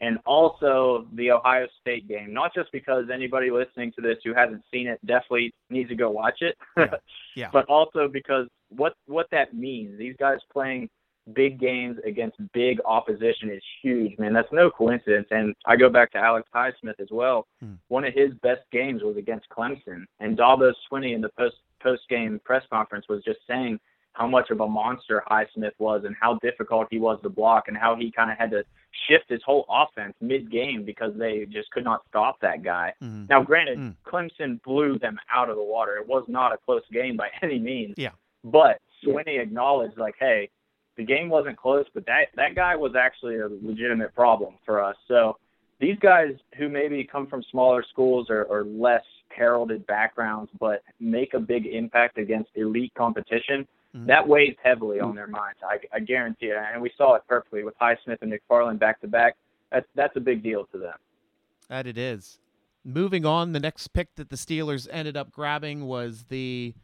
And also the Ohio State game, not just because anybody listening to this who hasn't seen it definitely needs to go watch it, yeah. yeah. but also because what what that means. These guys playing big games against big opposition is huge, man. That's no coincidence. And I go back to Alex Highsmith as well. Hmm. One of his best games was against Clemson, and Dabo Swinney in the post post game press conference was just saying how much of a monster Highsmith was and how difficult he was to block and how he kind of had to shift his whole offense mid game because they just could not stop that guy. Mm-hmm. Now, granted, Mm. Clemson blew them out of the water. It was not a close game by any means. Yeah. But Swinney acknowledged, like, hey, the game wasn't close, but that that guy was actually a legitimate problem for us. So these guys who maybe come from smaller schools or, or less heralded backgrounds, but make a big impact against elite competition, Mhm. that weighs heavily on their minds. I, I guarantee it. And we saw it perfectly with Highsmith and McFarland back to back. That's that's a big deal to them. That it is. Moving on, the next pick that the Steelers ended up grabbing was the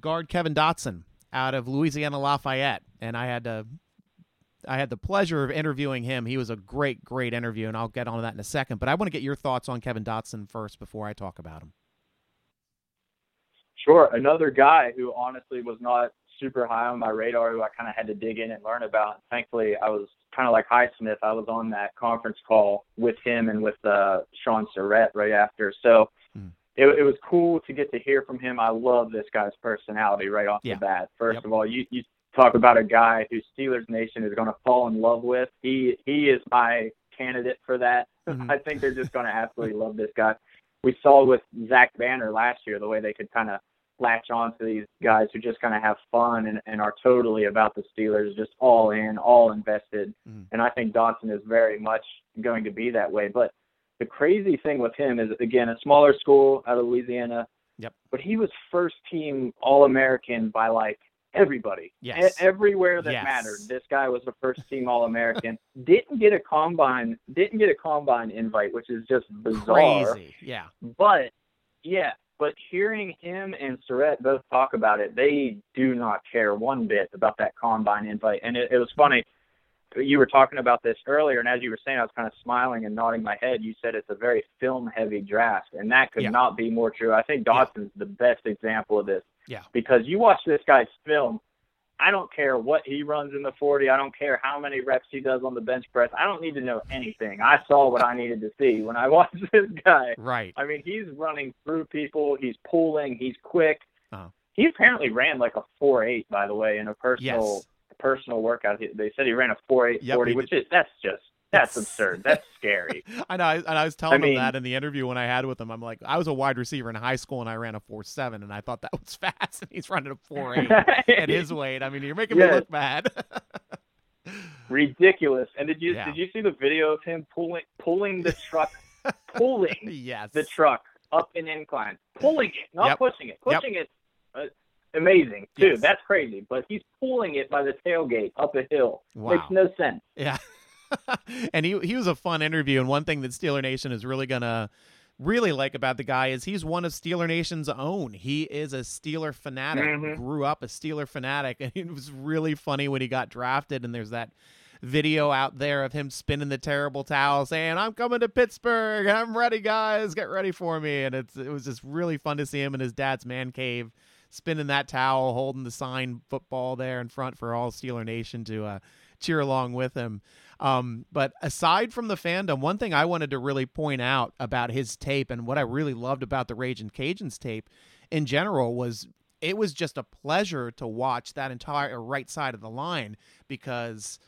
guard Kevin Dotson out of Louisiana Lafayette, and I had to I had the pleasure of interviewing him. He was a great, great interview, and I'll get on to that in a second. But I want to get your thoughts on Kevin Dotson first before I talk about him. Sure. Another guy who honestly was not super high on my radar, who I kind of had to dig in and learn about. Thankfully, I was kind of like Highsmith. I was on that conference call with him and with uh, Shaun Sarrett right after. So Hmm. it, it was cool to get to hear from him. I love this guy's personality right off Yeah. the bat. First Yep. of all, you, you talk about a guy who Steelers Nation is going to fall in love with. He he is my candidate for that. Mhm. I think they're just going to absolutely love this guy. We saw with Zach Banner last year the way they could kind of latch on to these guys who just kind of have fun and, and are totally about the Steelers, just all in, all invested. Mhm. And I think Dotson is very much going to be that way. But the crazy thing with him is, again, a smaller school out of Louisiana. Yep. But he was first team All American by like everybody. Yes. E- everywhere that Yes. mattered. This guy was a first team All American. didn't get a combine. Didn't get a combine invite, which is just bizarre. Crazy, yeah, But yeah, but hearing him and Sarrett both talk about it, they do not care one bit about that combine invite. And it, it was funny. You were talking about this earlier, and as you were saying, I was kind of smiling and nodding my head. You said it's a very film-heavy draft, and that could Yeah. not be more true. I think Yeah. The best example of this. Yeah. Because you watch this guy's film, I don't care what he runs in the 40. I don't care how many reps he does on the bench press. I don't need to know anything. I saw what I needed to see when I watched this guy. right. I mean, he's running through people. He's pulling. He's quick. Uh-huh. He apparently ran like a four eight, by the way, in a personal Yes. personal workout. He- They said he ran a four eight Yep, forty, which is that's just that's absurd. That's scary. I know, I- and I was telling mean- him that in the interview when I had with him. I'm like, I was a wide receiver in high school, and I ran a four seven, and I thought that was fast, and he's running a four eight at his weight. I mean, you're making me look bad. Ridiculous. And did you Yeah. did you see the video of him pulling pulling the truck, pulling yes. the truck up an incline, pulling it, not Yep. pushing it. Yep. Pushing it, uh, amazing too. Yes. That's crazy. But he's pulling it by the tailgate up a hill. Wow. Makes no sense. Yeah. and he he was a fun interview and one thing that Steeler Nation is really going to really like about the guy is he's one of Steeler Nation's own. He is a Steeler fanatic. Mhm. Grew up a Steeler fanatic and it was really funny when he got drafted and there's that video out there of him spinning the terrible towel saying I'm coming to Pittsburgh. I'm ready guys. Get ready for me and it's it was just really fun to see him in his dad's man cave spinning that towel, holding the sign football there in front for all Steeler Nation to uh, cheer along with him. Um, but aside from the fandom, one thing I wanted to really point out about his tape and what I really loved about the Ragin' Cajuns tape in general was it was just a pleasure to watch that entire right side of the line because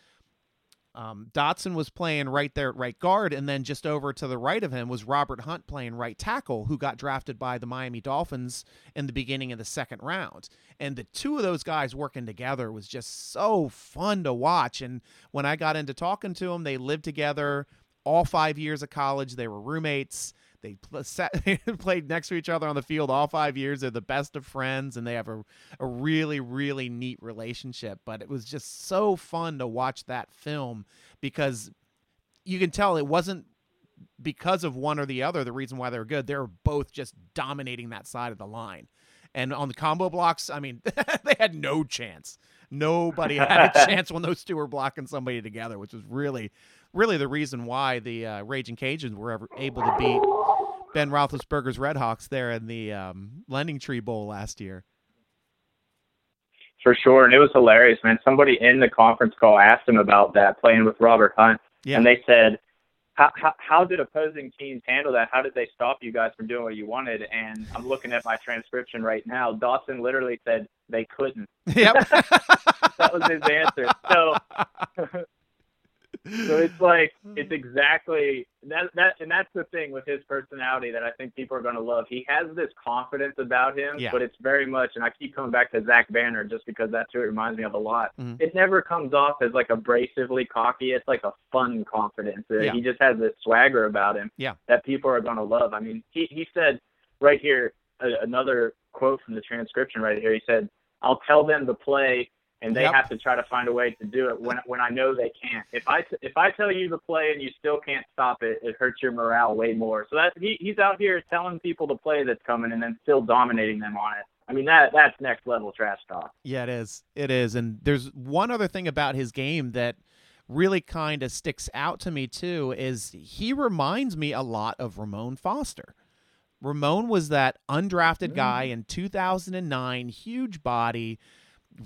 um, Dotson was playing right there at right guard, and then just over to the right of him was Robert Hunt playing right tackle, who got drafted by the Miami Dolphins in the beginning of the second round. And the two of those guys working together was just so fun to watch. And when I got into talking to them, they lived together all five years of college. They were roommates. They sat, played next to each other on the field all five years. They're the best of friends, and they have a, a really, really neat relationship. But it was just so fun to watch that film because you can tell it wasn't because of one or the other the reason why they were good. They were both just dominating that side of the line. And on the combo blocks, I mean, they had no chance. Nobody had a chance when those two were blocking somebody together, which was really, really the reason why the uh, Raging Cajuns were ever able to beat Ben Roethlisberger's Redhawks there in the um, Lending Tree Bowl last year. For sure, and it was hilarious, man. Somebody in the conference call asked him about that playing with Robert Hunt, yeah. and they said, how, how, how did opposing teams handle that? How did they stop you guys from doing what you wanted? And I'm looking at my transcription right now. Dotson literally said they couldn't. Yep. that was his answer. So so it's like it's exactly that that and that's the thing with his personality that I think people are going to love. He has this confidence about him, yeah. but it's very much and I keep coming back to Zach Banner just because that's who it reminds me of a lot. Mm-hmm. It never comes off as like abrasively cocky. It's like a fun confidence. Yeah. He just has this swagger about him yeah. that people are going to love. I mean, he he said right here uh, another quote from the transcription right here. He said, "I'll tell them to play and they Yep. have to try to find a way to do it when when I know they can't. If I if I tell you to play and you still can't stop it, it hurts your morale way more. So that he he's out here telling people to play that's coming and then still dominating them on it. I mean that that's next level trash talk. Yeah, it is. It is. And there's one other thing about his game that really kind of sticks out to me too is he reminds me a lot of Ramon Foster. Ramon was that undrafted mm. guy in 2009, huge body,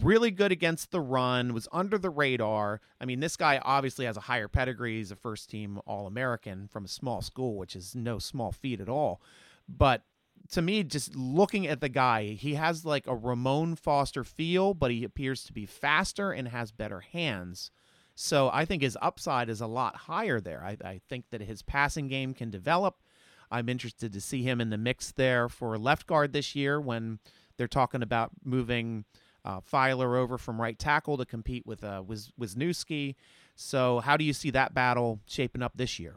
really good against the run, was under the radar. I mean, this guy obviously has a higher pedigree. He's a first team All American from a small school, which is no small feat at all. But to me, just looking at the guy, he has like a Ramon Foster feel, but he appears to be faster and has better hands. So I think his upside is a lot higher there. I, I think that his passing game can develop. I'm interested to see him in the mix there for left guard this year when they're talking about moving uh, Feiler over from right tackle to compete with uh, Wiz- Wisniewski. So, how do you see that battle shaping up this year?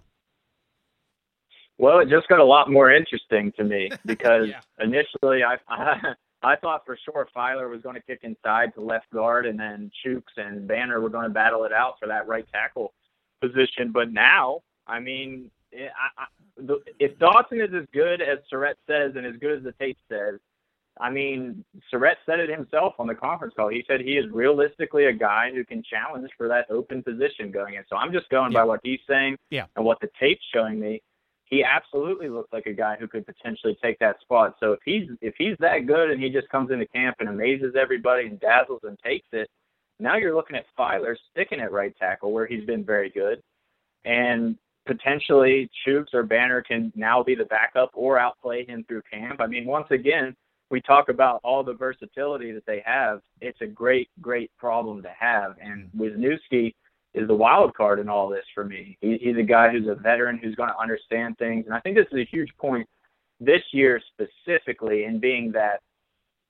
Well, it just got a lot more interesting to me because Yeah. initially I, I I thought for sure Feiler was going to kick inside to left guard, and then Chuks and Banner were going to battle it out for that right tackle position. But now, I mean, it, I, I, the, if Dotson is as good as Sarrett says and as good as the tape says, I mean, Sarrett said it himself on the conference call. He said he is realistically a guy who can challenge for that open position going in. So I'm just going Yeah. by what he's saying Yeah. and what the tape's showing me. He absolutely looks like a guy who could potentially take that spot. So if he's if he's that good and he just comes into camp and amazes everybody and dazzles and takes it, now you're looking at Feiler sticking at right tackle where he's been very good, and potentially Chuks or Banner can now be the backup or outplay him through camp. I mean, once again, we talk about all the versatility that they have. It's a great, great problem to have. And Wisniewski is the wild card in all this for me. He, he's a guy who's a veteran who's going to understand things. And I think this is a huge point this year specifically in being that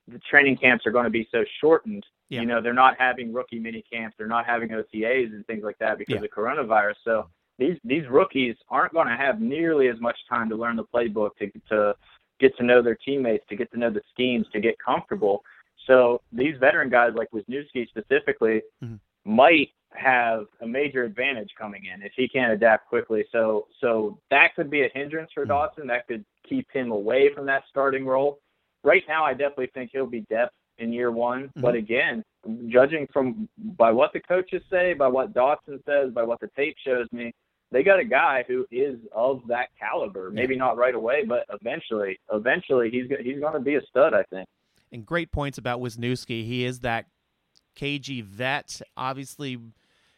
the training camps are going to be so shortened. Yeah. You know, they're not having rookie mini camps, they're not having OTAs and things like that because Yeah. of coronavirus. So these these rookies aren't going to have nearly as much time to learn the playbook to to get to know their teammates, to get to know the schemes, to get comfortable. So these veteran guys like Wisniewski specifically Mhm. might have a major advantage coming in if he can't adapt quickly. So so that could be a hindrance for Mhm. Dotson. That could keep him away from that starting role. Right now, I definitely think he'll be depth in year one. But again, judging from by what the coaches say, by what Dotson says, by what the tape shows me, they got a guy who is of that caliber. Maybe not right away, but eventually, eventually he's he's going to be a stud. I think. And great points about Wisniewski. He is that KG vet. Obviously,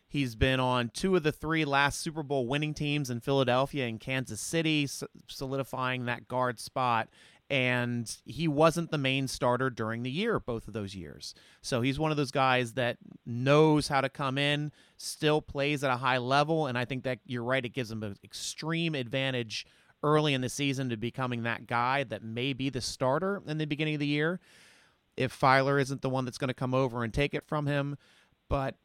he's been on two of the three last Super Bowl winning teams in Philadelphia and Kansas City, solidifying that guard spot. And he wasn't the main starter during the year both of those years. So he's one of those guys that knows how to come in still plays at a high level and i think that you're right it gives him an extreme advantage early in the season to becoming that guy that may be the starter in the beginning of the year if Feiler isn't the one that's going to come over and take it from him. But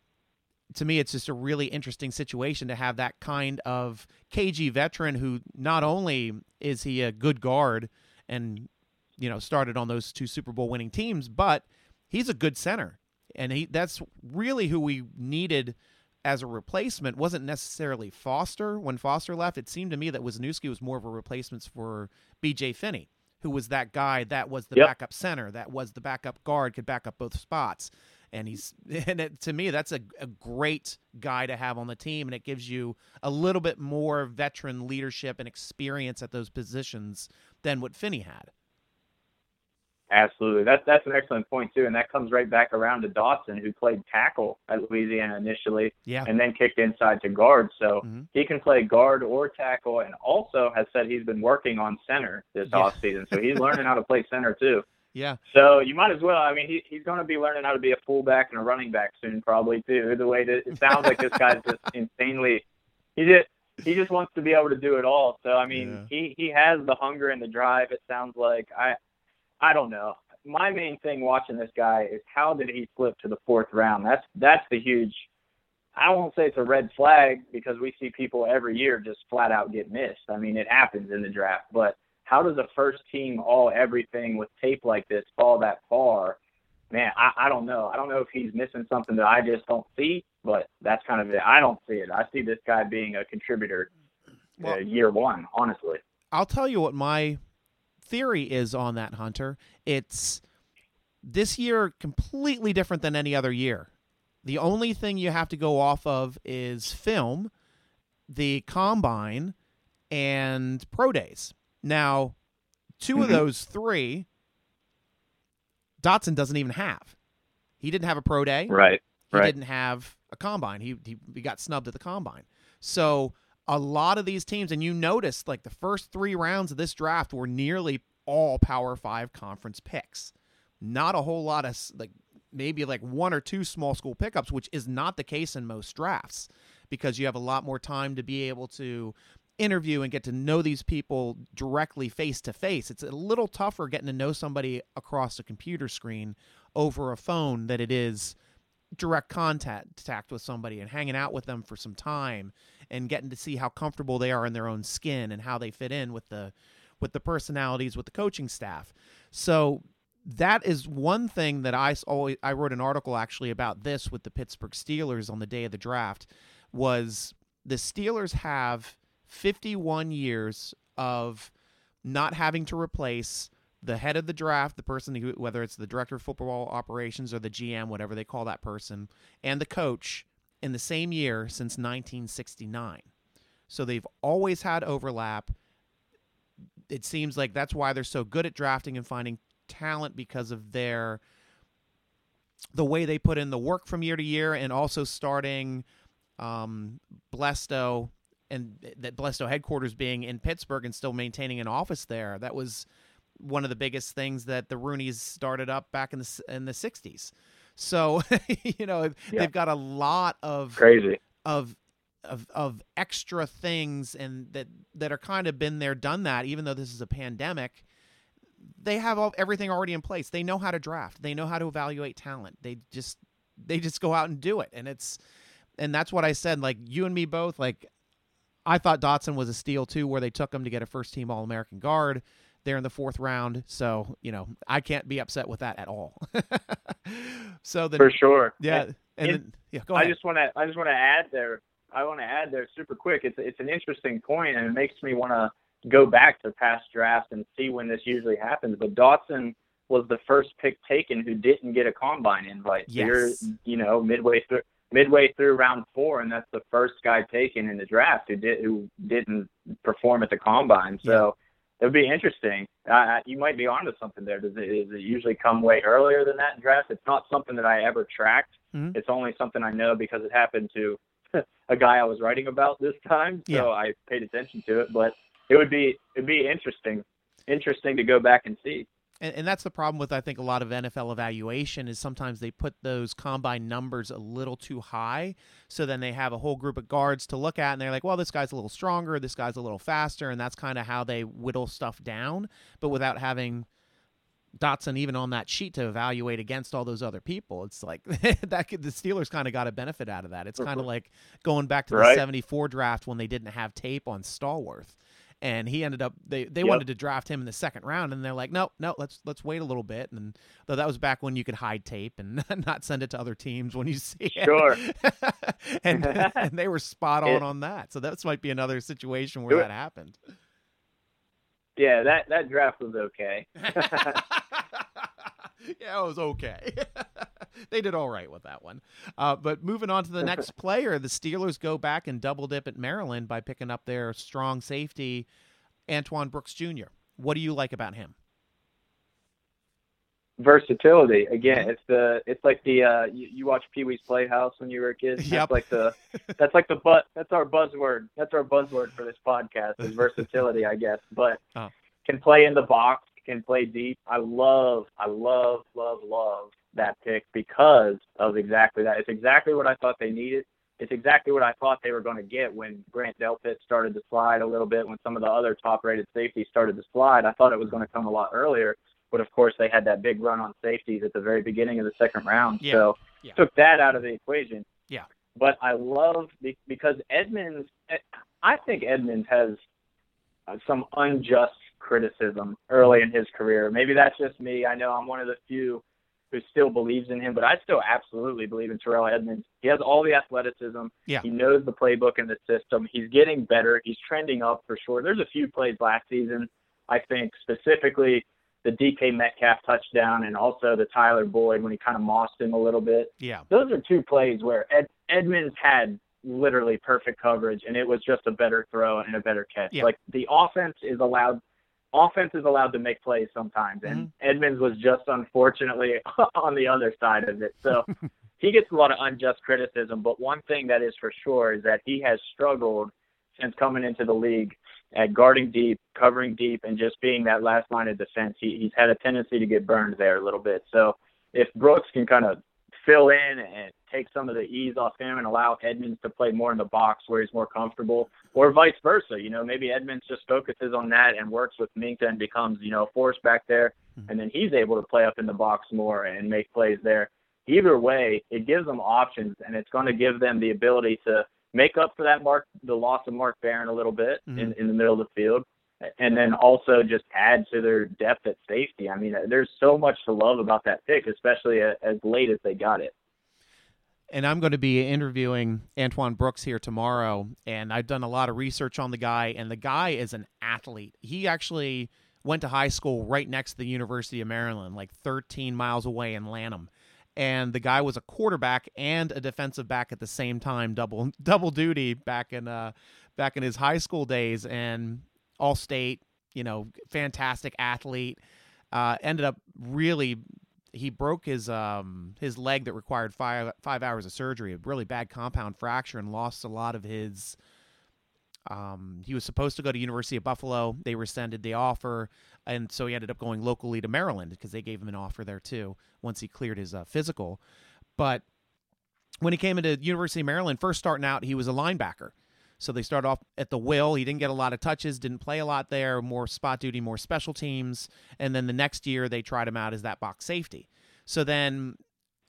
to me, it's just a really interesting situation to have that kind of KG veteran who not only is he a good guard and you know started on those two Super Bowl winning teams, but he's a good center, and he that's really who we needed as a replacement. wasn't necessarily Foster when Foster left. It seemed to me that Wisniewski was more of a replacement for B.J. Finney, who was that guy that was the yep. backup center, that was the backup guard, could back up both spots and he's and it, to me that's a, a great guy to have on the team and it gives you a little bit more veteran leadership and experience at those positions than what Finney had. Absolutely, that's that's an excellent point too, and that comes right back around to Dawson, who played tackle at Louisiana initially, yeah. and then kicked inside to guard. So mm-hmm. he can play guard or tackle, and also has said he's been working on center this yeah. off season. So he's learning how to play center too. Yeah. So you might as well. I mean, he, he's going to be learning how to be a fullback and a running back soon, probably too. The way that it sounds like this guy's just insanely. He just he just wants to be able to do it all. So I mean, yeah. he he has the hunger and the drive. It sounds like I I don't know. My main thing watching this guy is how did he slip to the fourth round? That's that's the huge. I won't say it's a red flag because we see people every year just flat out get missed. I mean, it happens in the draft, but how does a first team all everything with tape like this fall that far? Man, I, I don't know. I don't know if he's missing something that I just don't see, but that's kind of it. I don't see it. I see this guy being a contributor well, uh, year one, honestly. I'll tell you what my theory is on that, Hunter. It's this year completely different than any other year. The only thing you have to go off of is film, the combine, and pro days. Now, 2 mm-hmm. of those three, Dotson doesn't even have. He didn't have a pro day. Right. He right. didn't have a combine. He, he he got snubbed at the combine. So a lot of these teams, and you notice like the first three rounds of this draft were nearly all Power Five conference picks. Not a whole lot of like maybe like one or two small school pickups, which is not the case in most drafts because you have a lot more time to be able to interview and get to know these people directly face to face. It's a little tougher getting to know somebody across a computer screen over a phone than it is direct contact with somebody and hanging out with them for some time and getting to see how comfortable they are in their own skin and how they fit in with the with the personalities with the coaching staff. So that is one thing that I always I wrote an article actually about this with the Pittsburgh Steelers on the day of the draft was the Steelers have 51 years of not having to replace the head of the draft, the person who, whether it's the director of football operations or the GM, whatever they call that person, and the coach in the same year since 1969. So they've always had overlap. It seems like that's why they're so good at drafting and finding talent because of their the way they put in the work from year to year and also starting um, Blesto and that Blesto headquarters being in Pittsburgh and still maintaining an office there. That was one of the biggest things that the Rooneys started up back in the in the '60s. So you know yeah. they've got a lot of crazy of of of extra things and that that are kind of been there, done that. Even though this is a pandemic, they have all, everything already in place. They know how to draft. They know how to evaluate talent. They just they just go out and do it, and it's and that's what I said. Like you and me both. Like I thought Dotson was a steal too, where they took him to get a first team All American guard there in the fourth round. So you know, I can't be upset with that at all. so then, for sure, yeah, and, and then, yeah. Go ahead. I just want to, I just want to add there. I want to add there super quick. It's it's an interesting point, and it makes me want to go back to past drafts and see when this usually happens. But Dotson was the first pick taken who didn't get a combine invite. Yes. So you're, you know, midway through midway through round four, and that's the first guy taken in the draft who did who didn't perform at the combine. So yeah. It would be interesting. Uh, you might be onto something there. Does it, does it usually come way earlier than that in draft? It's not something that I ever tracked. Mm-hmm. It's only something I know because it happened to a guy I was writing about this time, so yeah. I paid attention to it. But it would be it'd be interesting interesting to go back and see. And, and, that's the problem with I think a lot of NFL evaluation is sometimes they put those combine numbers a little too high, so then they have a whole group of guards to look at, and they're like, well, this guy's a little stronger, this guy's a little faster, and that's kind of how they whittle stuff down, but without having Dotson even on that sheet to evaluate against all those other people. It's like that the Steelers kind of got a benefit out of that. It's kind of like going back to right. the 74 draft when they didn't have tape on Stallworth. And he ended up they, they yep. wanted to draft him in the second round and they're like, No, no, let's let's wait a little bit. And though that was back when you could hide tape and not send it to other teams when you see sure. it. and and they were spot on it, on that. So that might be another situation where that happened. Yeah, that that draft was okay. yeah, it was okay. they did all right with that one. Uh, but moving on to the next player, the Steelers go back and double dip at Maryland by picking up their strong safety, Antoine Brooks Jr. What do you like about him? Versatility. Again, mm-hmm. it's the it's like the uh, you, you watch Pee Wee's Playhouse when you were a kid. That's yep. like the that's like the but that's our buzzword. That's our buzzword for this podcast is versatility, I guess. But oh. can play in the box, can play deep. I love, I love, love, love that pick because of exactly that. It's exactly what I thought they needed. It's exactly what I thought they were going to get when Grant Delpit started to slide a little bit, when some of the other top rated safeties started to slide. I thought it was going to come a lot earlier. But of course, they had that big run on safeties at the very beginning of the second round. Yeah. So yeah. took that out of the equation. Yeah. But I love because Edmunds, I think Edmunds has some unjust criticism early in his career. Maybe that's just me. I know I'm one of the few who still believes in him, but I still absolutely believe in Terrell Edmunds. He has all the athleticism. Yeah. He knows the playbook and the system. He's getting better. He's trending up for sure. There's a few plays last season, I think specifically the DK Metcalf touchdown and also the Tyler Boyd when he kind of mossed him a little bit. Yeah. Those are two plays where Ed, Edmunds had literally perfect coverage and it was just a better throw and a better catch. Yeah. Like the offense is allowed offense is allowed to make plays sometimes, and mm-hmm. Edmunds was just unfortunately on the other side of it. So he gets a lot of unjust criticism. But one thing that is for sure is that he has struggled since coming into the league at guarding deep, covering deep, and just being that last line of defense. He, he's had a tendency to get burned there a little bit. So if Brooks can kind of fill in and take some of the ease off him and allow Edmunds to play more in the box where he's more comfortable, or vice versa. You know, maybe Edmunds just focuses on that and works with Minkah and becomes, you know, a force back there, mm-hmm. and then he's able to play up in the box more and make plays there. Either way, it gives them options, and it's going to give them the ability to make up for that mark, the loss of Mark Barron a little bit mm-hmm. in, in the middle of the field, and then also just add to their depth at safety. I mean, there's so much to love about that pick, especially as late as they got it. And I'm going to be interviewing Antoine Brooks here tomorrow, and I've done a lot of research on the guy, and the guy is an athlete. He actually went to high school right next to the University of Maryland, like 13 miles away in Lanham. And the guy was a quarterback and a defensive back at the same time, double double duty back in uh back in his high school days. And all state, you know, fantastic athlete. Uh, ended up really he broke his um his leg that required five five hours of surgery, a really bad compound fracture, and lost a lot of his. Um, he was supposed to go to University of Buffalo. They rescinded the offer, and so he ended up going locally to Maryland because they gave him an offer there too once he cleared his uh, physical. But when he came into University of Maryland, first starting out, he was a linebacker. So they start off at the will. He didn't get a lot of touches, didn't play a lot there, more spot duty, more special teams. And then the next year they tried him out as that box safety. So then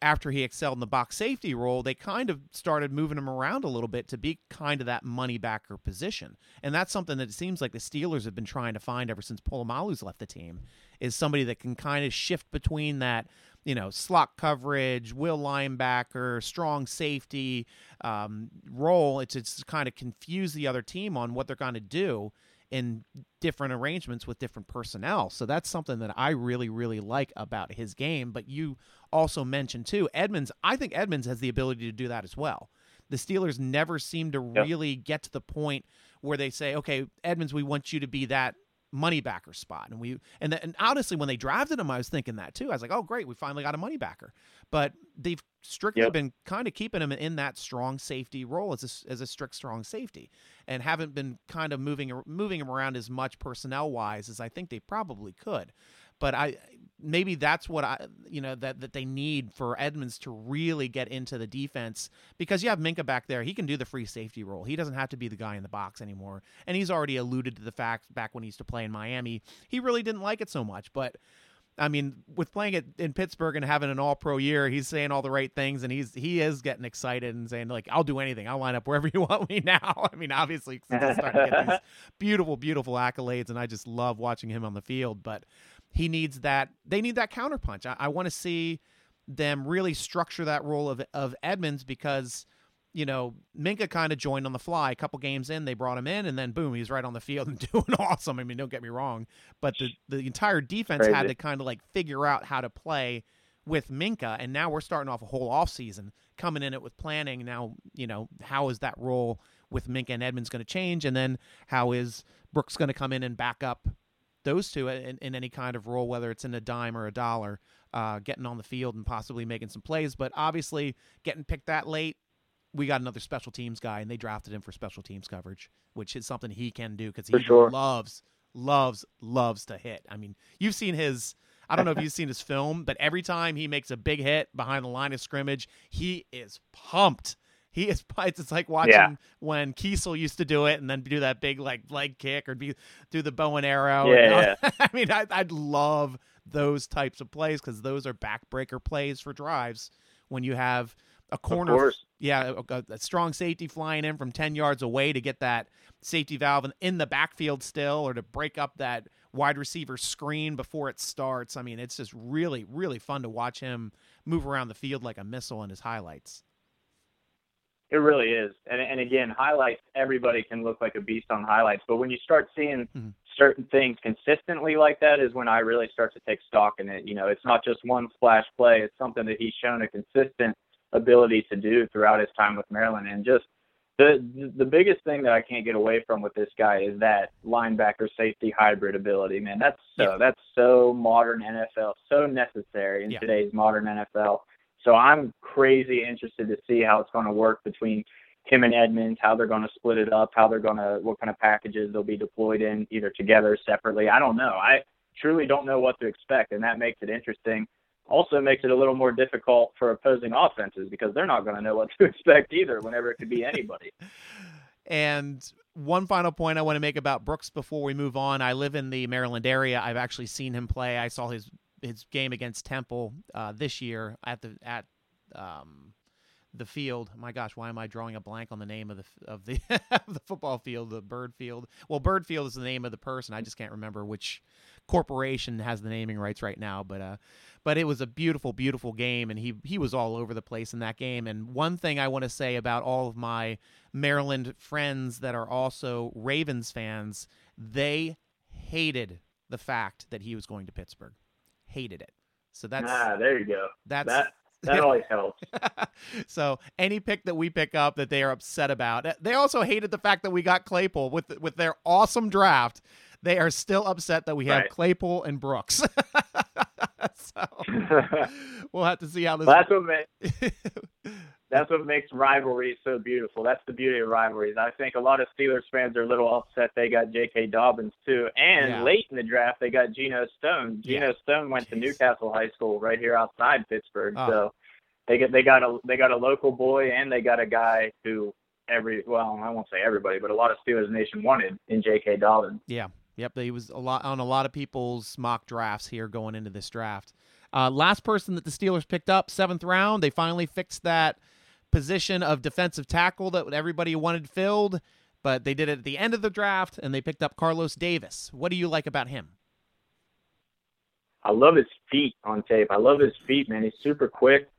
after he excelled in the box safety role, they kind of started moving him around a little bit to be kind of that money backer position. And that's something that it seems like the Steelers have been trying to find ever since Polamalu's left the team, is somebody that can kind of shift between that you know, slot coverage, will linebacker, strong safety um, role. It's it's kind of confuse the other team on what they're going to do in different arrangements with different personnel. So that's something that I really really like about his game. But you also mentioned too, Edmunds. I think Edmunds has the ability to do that as well. The Steelers never seem to yep. really get to the point where they say, "Okay, Edmunds, we want you to be that money backer spot. And we and and honestly, when they drafted him, I was thinking that too. I was like, oh great, we finally got a money backer. But they've strictly yep. been kind of keeping him in that strong safety role as a, as a strict strong safety, and haven't been kind of moving moving him around as much personnel wise as I think they probably could. But I maybe that's what I you know that that they need for Edmunds to really get into the defense because you have Minkah back there. He can do the free safety role. He doesn't have to be the guy in the box anymore. And he's already alluded to the fact back when he used to play in Miami, he really didn't like it so much. But I mean, with playing it in Pittsburgh and having an All Pro year, he's saying all the right things, and he's he is getting excited and saying like, "I'll do anything. I'll line up wherever you want me now." I mean, obviously, he's starting to get these beautiful, beautiful accolades, and I just love watching him on the field. But he needs that. They need that counterpunch. I, I want to see them really structure that role of of Edmunds because you know Minkah kind of joined on the fly. A couple games in, they brought him in, and then boom, he's right on the field and doing awesome. I mean, don't get me wrong, but the the entire defense Crazy. had to kind of like figure out how to play with Minkah, and now we're starting off a whole off season coming in it with planning. Now, you know, how is that role with Minkah and Edmunds going to change, and then how is Brooks going to come in and back up those two in, in any kind of role, whether it's in a dime or a dollar, uh, getting on the field and possibly making some plays. But obviously, getting picked that late, we got another special teams guy, and they drafted him for special teams coverage, which is something he can do because he sure. loves, loves, loves to hit. I mean, you've seen his. I don't know if you've seen his film, but every time he makes a big hit behind the line of scrimmage, he is pumped he is it's like watching yeah. when Keisel used to do it and then do that big like leg kick or be do the bow and arrow. Yeah, yeah. I mean, I, I'd love those types of plays because those are backbreaker plays for drives when you have a corner, yeah, a, a, strong safety flying in from ten yards away to get that safety valve in the backfield still, or to break up that wide receiver screen before it starts. I mean, it's just really, really fun to watch him move around the field like a missile in his highlights. It really is. And and again, highlights everybody can look like a beast on highlights, but when you start seeing mm-hmm. certain things consistently like that is when I really start to take stock in it. You know, it's not just one splash play, it's something that he's shown a consistent ability to do throughout his time with Maryland and just the the biggest thing that I can't get away from with this guy is that linebacker safety hybrid ability, man. That's so yeah. that's so modern NFL, so necessary in yeah. today's modern NFL. So I'm crazy interested to see how it's going to work between him and Edmunds, how they're going to split it up, how they're going to, what kind of packages they'll be deployed in, either together, separately. I don't know. I truly don't know what to expect, and that makes it interesting. Also makes it a little more difficult for opposing offenses because they're not going to know what to expect either whenever it could be anybody. and one final point I want to make about Brooks before we move on. I live in the Maryland area. I've actually seen him play. I saw his his game against Temple uh, this year at the at um, the field. My gosh, why am I drawing a blank on the name of the of the the football field, the Byrd Field? Well, Byrd Field is the name of the person. I just can't remember which corporation has the naming rights right now, but uh but it was a beautiful beautiful game and he he was all over the place in that game. And one thing I want to say about all of my Maryland friends that are also Ravens fans, they hated the fact that he was going to Pittsburgh hated it. So that's ah, there you go. That's that that always helps. so any pick that we pick up that they are upset about, eh, they also hated the fact that we got Claypool with with their awesome draft. They are still upset that we have right. Claypool and Brooks. so we'll have to see how this. Well, that's what that's what makes rivalries so beautiful. That's the beauty of rivalries. I think a lot of Steelers fans are a little upset they got J.K. Dobbins too, and yeah. late in the draft they got Geno Stone. Geno yeah. Stone went Jeez. to New Castle High School right here outside Pittsburgh, oh. so they get they got a they got a local boy and they got a guy who every well I won't say everybody, but a lot of Steelers Nation wanted in J.K. Dobbins. Yeah. Yep, he was a lot on a lot of people's mock drafts here going into this draft. Uh, last person that the Steelers picked up, seventh round, they finally fixed that position of defensive tackle that everybody wanted filled, but they did it at the end of the draft and they picked up Carlos Davis. What do you like about him? I love his feet on tape. I love his feet, man. He's super quick.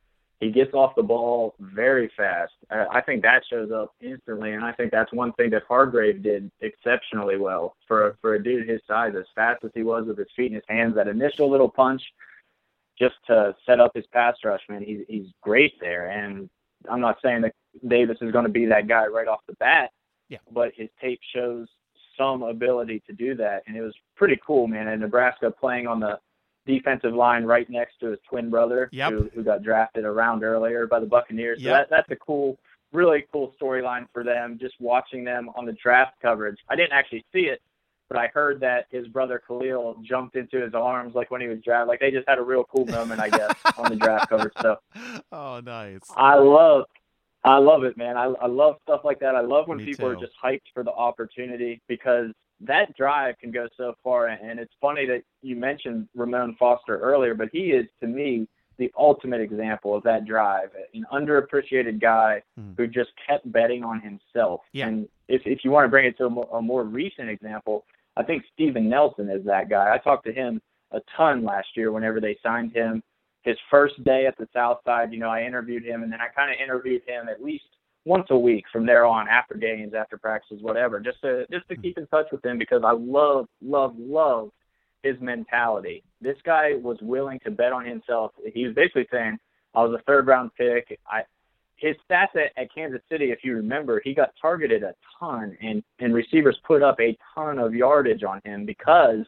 He gets off the ball very fast. Uh, I think that shows up instantly, and I think that's one thing that Hargrave did exceptionally well for for a dude his size, as fast as he was with his feet and his hands. That initial little punch, just to set up his pass rush, man, he's he's great there. And I'm not saying that Davis is going to be that guy right off the bat. Yeah. But his tape shows some ability to do that, and it was pretty cool, man. And Nebraska playing on the defensive line right next to his twin brother, yep. who, who got drafted a round earlier by the Buccaneers. So that, that's a cool, really cool storyline for them. Just watching them on the draft coverage. I didn't actually see it, but I heard that his brother Khalil jumped into his arms like when he was drafted. Like they just had a real cool moment, I guess, on the draft coverage. So, oh, nice. I love, I love it, man. I, I love stuff like that. I love when Me people too. are just hyped for the opportunity because that drive can go so far. And it's funny that you mentioned Ramon Foster earlier, but he is to me the ultimate example of that drive. An underappreciated guy Mhm. who just kept betting on himself. Yeah. And if if you want to bring it to a more, a more recent example, I think Steven Nelson is that guy. I talked to him a ton last year whenever they signed him. His first day at the South Side, you know, I interviewed him and then I kind of interviewed him at least once a week from there on after games, after practices, whatever, just to just to keep in touch with him because I love, love, love his mentality. This guy was willing to bet on himself. He was basically saying, I was a third round pick. I his stats at, at Kansas City, if you remember, he got targeted a ton and, and receivers put up a ton of yardage on him because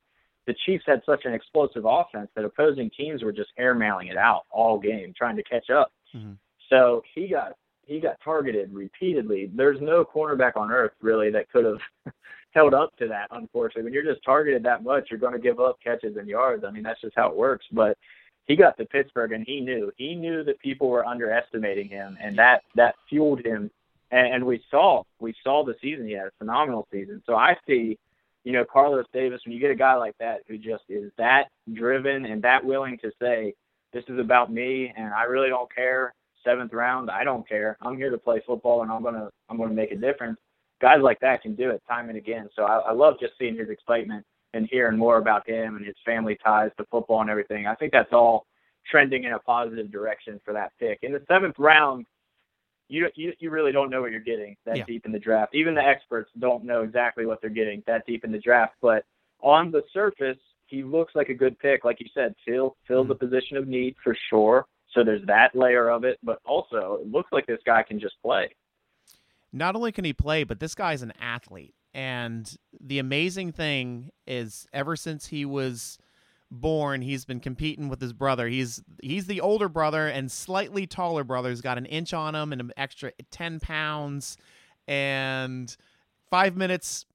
the Chiefs had such an explosive offense that opposing teams were just airmailing it out all game, trying to catch up. Mhm. So he got he got targeted repeatedly. There's no cornerback on earth really that could have held up to that. Unfortunately, when you're just targeted that much, you're going to give up catches and yards. I mean, that's just how it works. But he got to Pittsburgh and he knew he knew that people were underestimating him, and that that fueled him. And, and we saw we saw the season. He had a phenomenal season. So I see, you know, Carlos Davis. When you get a guy like that who just is that driven and that willing to say, "This is about me, and I really don't care." Seventh round, I don't care. I'm here to play football, and I'm gonna I'm gonna make a difference. Guys like that can do it time and again. So I, I love just seeing his excitement and hearing more about him and his family ties to football and everything. I think that's all trending in a positive direction for that pick. In the seventh round, you you, you really don't know what you're getting that Yeah. deep in the draft. Even the experts don't know exactly what they're getting that deep in the draft. But on the surface, he looks like a good pick. Like you said, fill fill the mm-hmm. position of need for sure. So there's that layer of it, but also it looks like this guy can just play. not only can he play, but this guy's an athlete. And the amazing thing is, ever since he was born, he's been competing with his brother. He's he's the older brother and slightly taller brother. He's got an inch on him and an extra ten pounds, and five minutes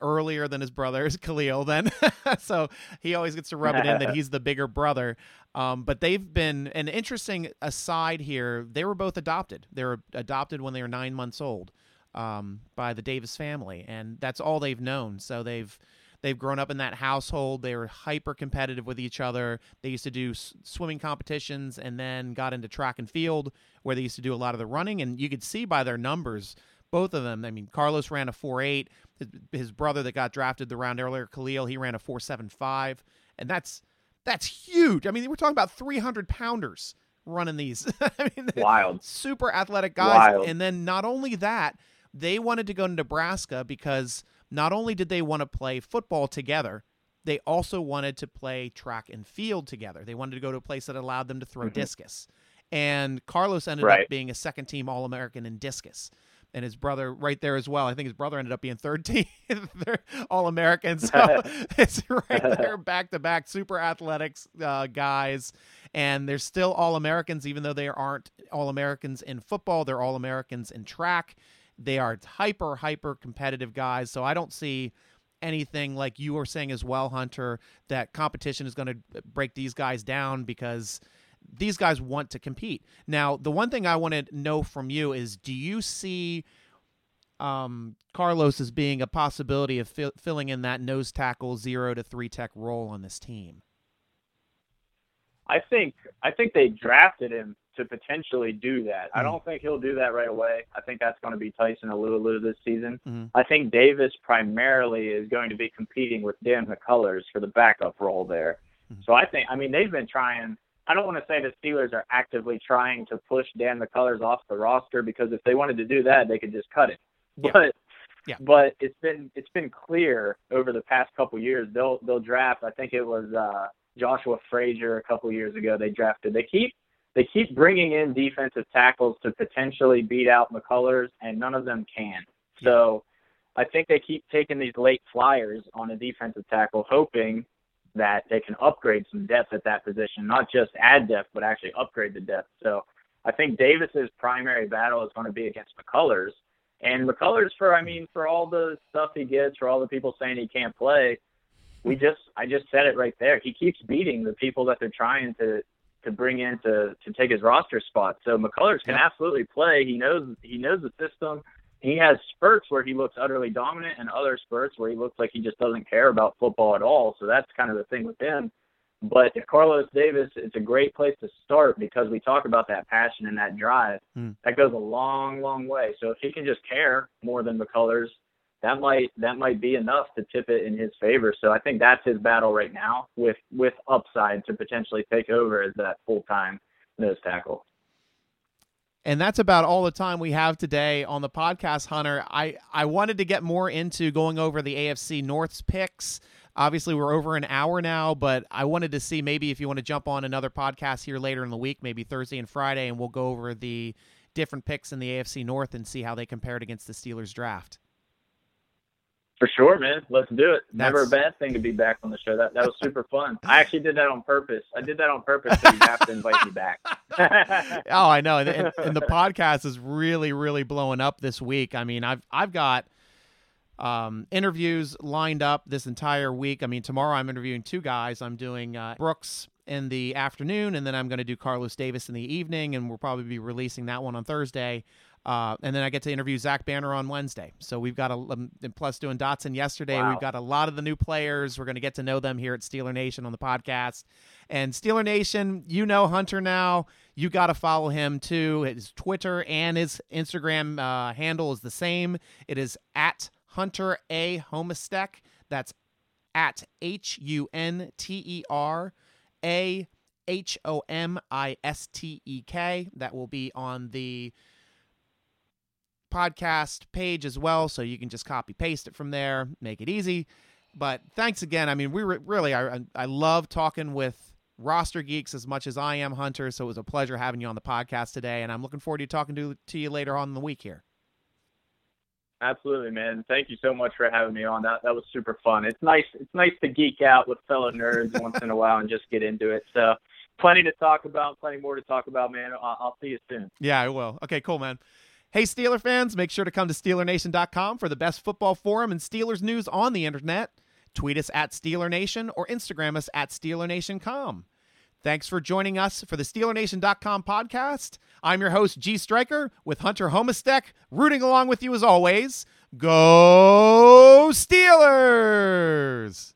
earlier than his brother is Khalil. Then, so he always gets to rub it in that he's the bigger brother. Um, but they've been an interesting aside here. They were both adopted. They were adopted when they were nine months old um, by the Davis family, and that's all they've known. So they've they've grown up in that household. They were hyper competitive with each other. They used to do s- swimming competitions, and then got into track and field, where they used to do a lot of the running. And you could see by their numbers, both of them. I mean, Carlos ran a four eight. His, his brother that got drafted the round earlier, Khalil, he ran a four seven five, and that's that's huge. I mean, we're talking about three hundred pounders running these. I mean, Wild. super athletic guys. Wild. And then not only that, they wanted to go to Nebraska because not only did they want to play football together, they also wanted to play track and field together. They wanted to go to a place that allowed them to throw Mhm. discus. And Carlos ended Right. up being a second team All American in discus. And his brother right there as well. I think his brother ended up being third team All American. So it's right there back to back super athletics uh, guys. And they're still All Americans, even though they aren't All Americans in football. They're All Americans in track. They are hyper, hyper competitive guys. So I don't see anything like you were saying as well, Hunter, that competition is going to break these guys down because these guys want to compete. Now, the one thing I want to know from you is do you see um, Carlos as being a possibility of fill filling in that nose tackle zero to three tech role on this team? I think I think they drafted him to potentially do that. I Mhm. don't think he'll do that right away. I think that's going to be Tyson Alualu this season. Mhm. I think Davis primarily is going to be competing with Dan McCullers for the backup role there. Mhm. So I think I mean they've been trying. I don't want to say the Steelers are actively trying to push Dan McCullers off the roster because if they wanted to do that, they could just cut it. Yeah. But Yeah. but it's been it's been clear over the past couple years they'll they'll draft. I think it was uh, Joshua Frazier a couple years ago. They drafted. They keep they keep bringing in defensive tackles to potentially beat out McCullers, and none of them can. So I think they keep taking these late flyers on a defensive tackle, hoping that they can upgrade some depth at that position, not just add depth, but actually upgrade the depth. So I think Davis's primary battle is going to be against McCullers. And McCullers, for I mean, for all the stuff he gets, for all the people saying he can't play, we just I just said it right there. He keeps beating the people that they're trying to to bring in to to take his roster spot. So McCullers can yeah. absolutely play. He knows he knows the system. He has spurts where he looks utterly dominant and other spurts where he looks like he just doesn't care about football at all. So that's kind of the thing with him. But if Carlos Davis, it's a great place to start because we talk about that passion and that drive. Mm. That goes a long, long way. So if he can just care more than McCullers, that might that might be enough to tip it in his favor. So I think that's his battle right now with with upside to potentially take over as that full time nose tackle. And that's about all the time we have today on the podcast, Hunter. I, I wanted to get more into going over the AFC North's picks. Obviously, we're over an hour now, but I wanted to see maybe if you want to jump on another podcast here later in the week, maybe Thursday and Friday, and we'll go over the different picks in the AFC North and see how they compared against the Steelers draft. For sure, man. Let's do it. That's... Never a bad thing to be back on the show. That that was super fun. I actually did that on purpose. I did that on purpose so you have to invite me back. oh, I know. And, and, the podcast is really, really blowing up this week. I mean, I've I've got um, interviews lined up this entire week. I mean, tomorrow I'm interviewing two guys. I'm doing uh, Brooks in the afternoon, and then I'm going to do Carlos Davis in the evening, and we'll probably be releasing that one on Thursday. Uh, and then I get to interview Zach Banner on Wednesday. So we've got a um, plus doing Dotson yesterday. Wow. We've got a lot of the new players. We're going to get to know them here at Steeler Nation on the podcast. And Steeler Nation, you know Hunter now. You got to follow him too. His Twitter and his Instagram uh, handle is the same. It is at Hunter A Homistek. That's at H U N T E R A H O M I S T E K. That will be on the podcast page as well, so you can just copy paste it from there, make it easy. But thanks again. I mean, we re- really, I, I love talking with roster geeks as much as I am Hunter. So it was a pleasure having you on the podcast today, and I'm looking forward to talking to to you later on in the week here. Absolutely, man. Thank you so much for having me on. That that was super fun. It's nice. It's nice to geek out with fellow nerds once in a while and just get into it. So, plenty to talk about. Plenty more to talk about, man. I'll, I'll see you soon. Yeah, I will. Okay, cool, man. Hey, Steeler fans, make sure to come to SteelerNation.com for the best football forum and Steelers news on the internet. Tweet us at SteelerNation or Instagram us at SteelerNation.com. Thanks for joining us for the SteelerNation.com podcast. I'm your host, G Striker, with Hunter Homistek, rooting along with you as always. Go Steelers!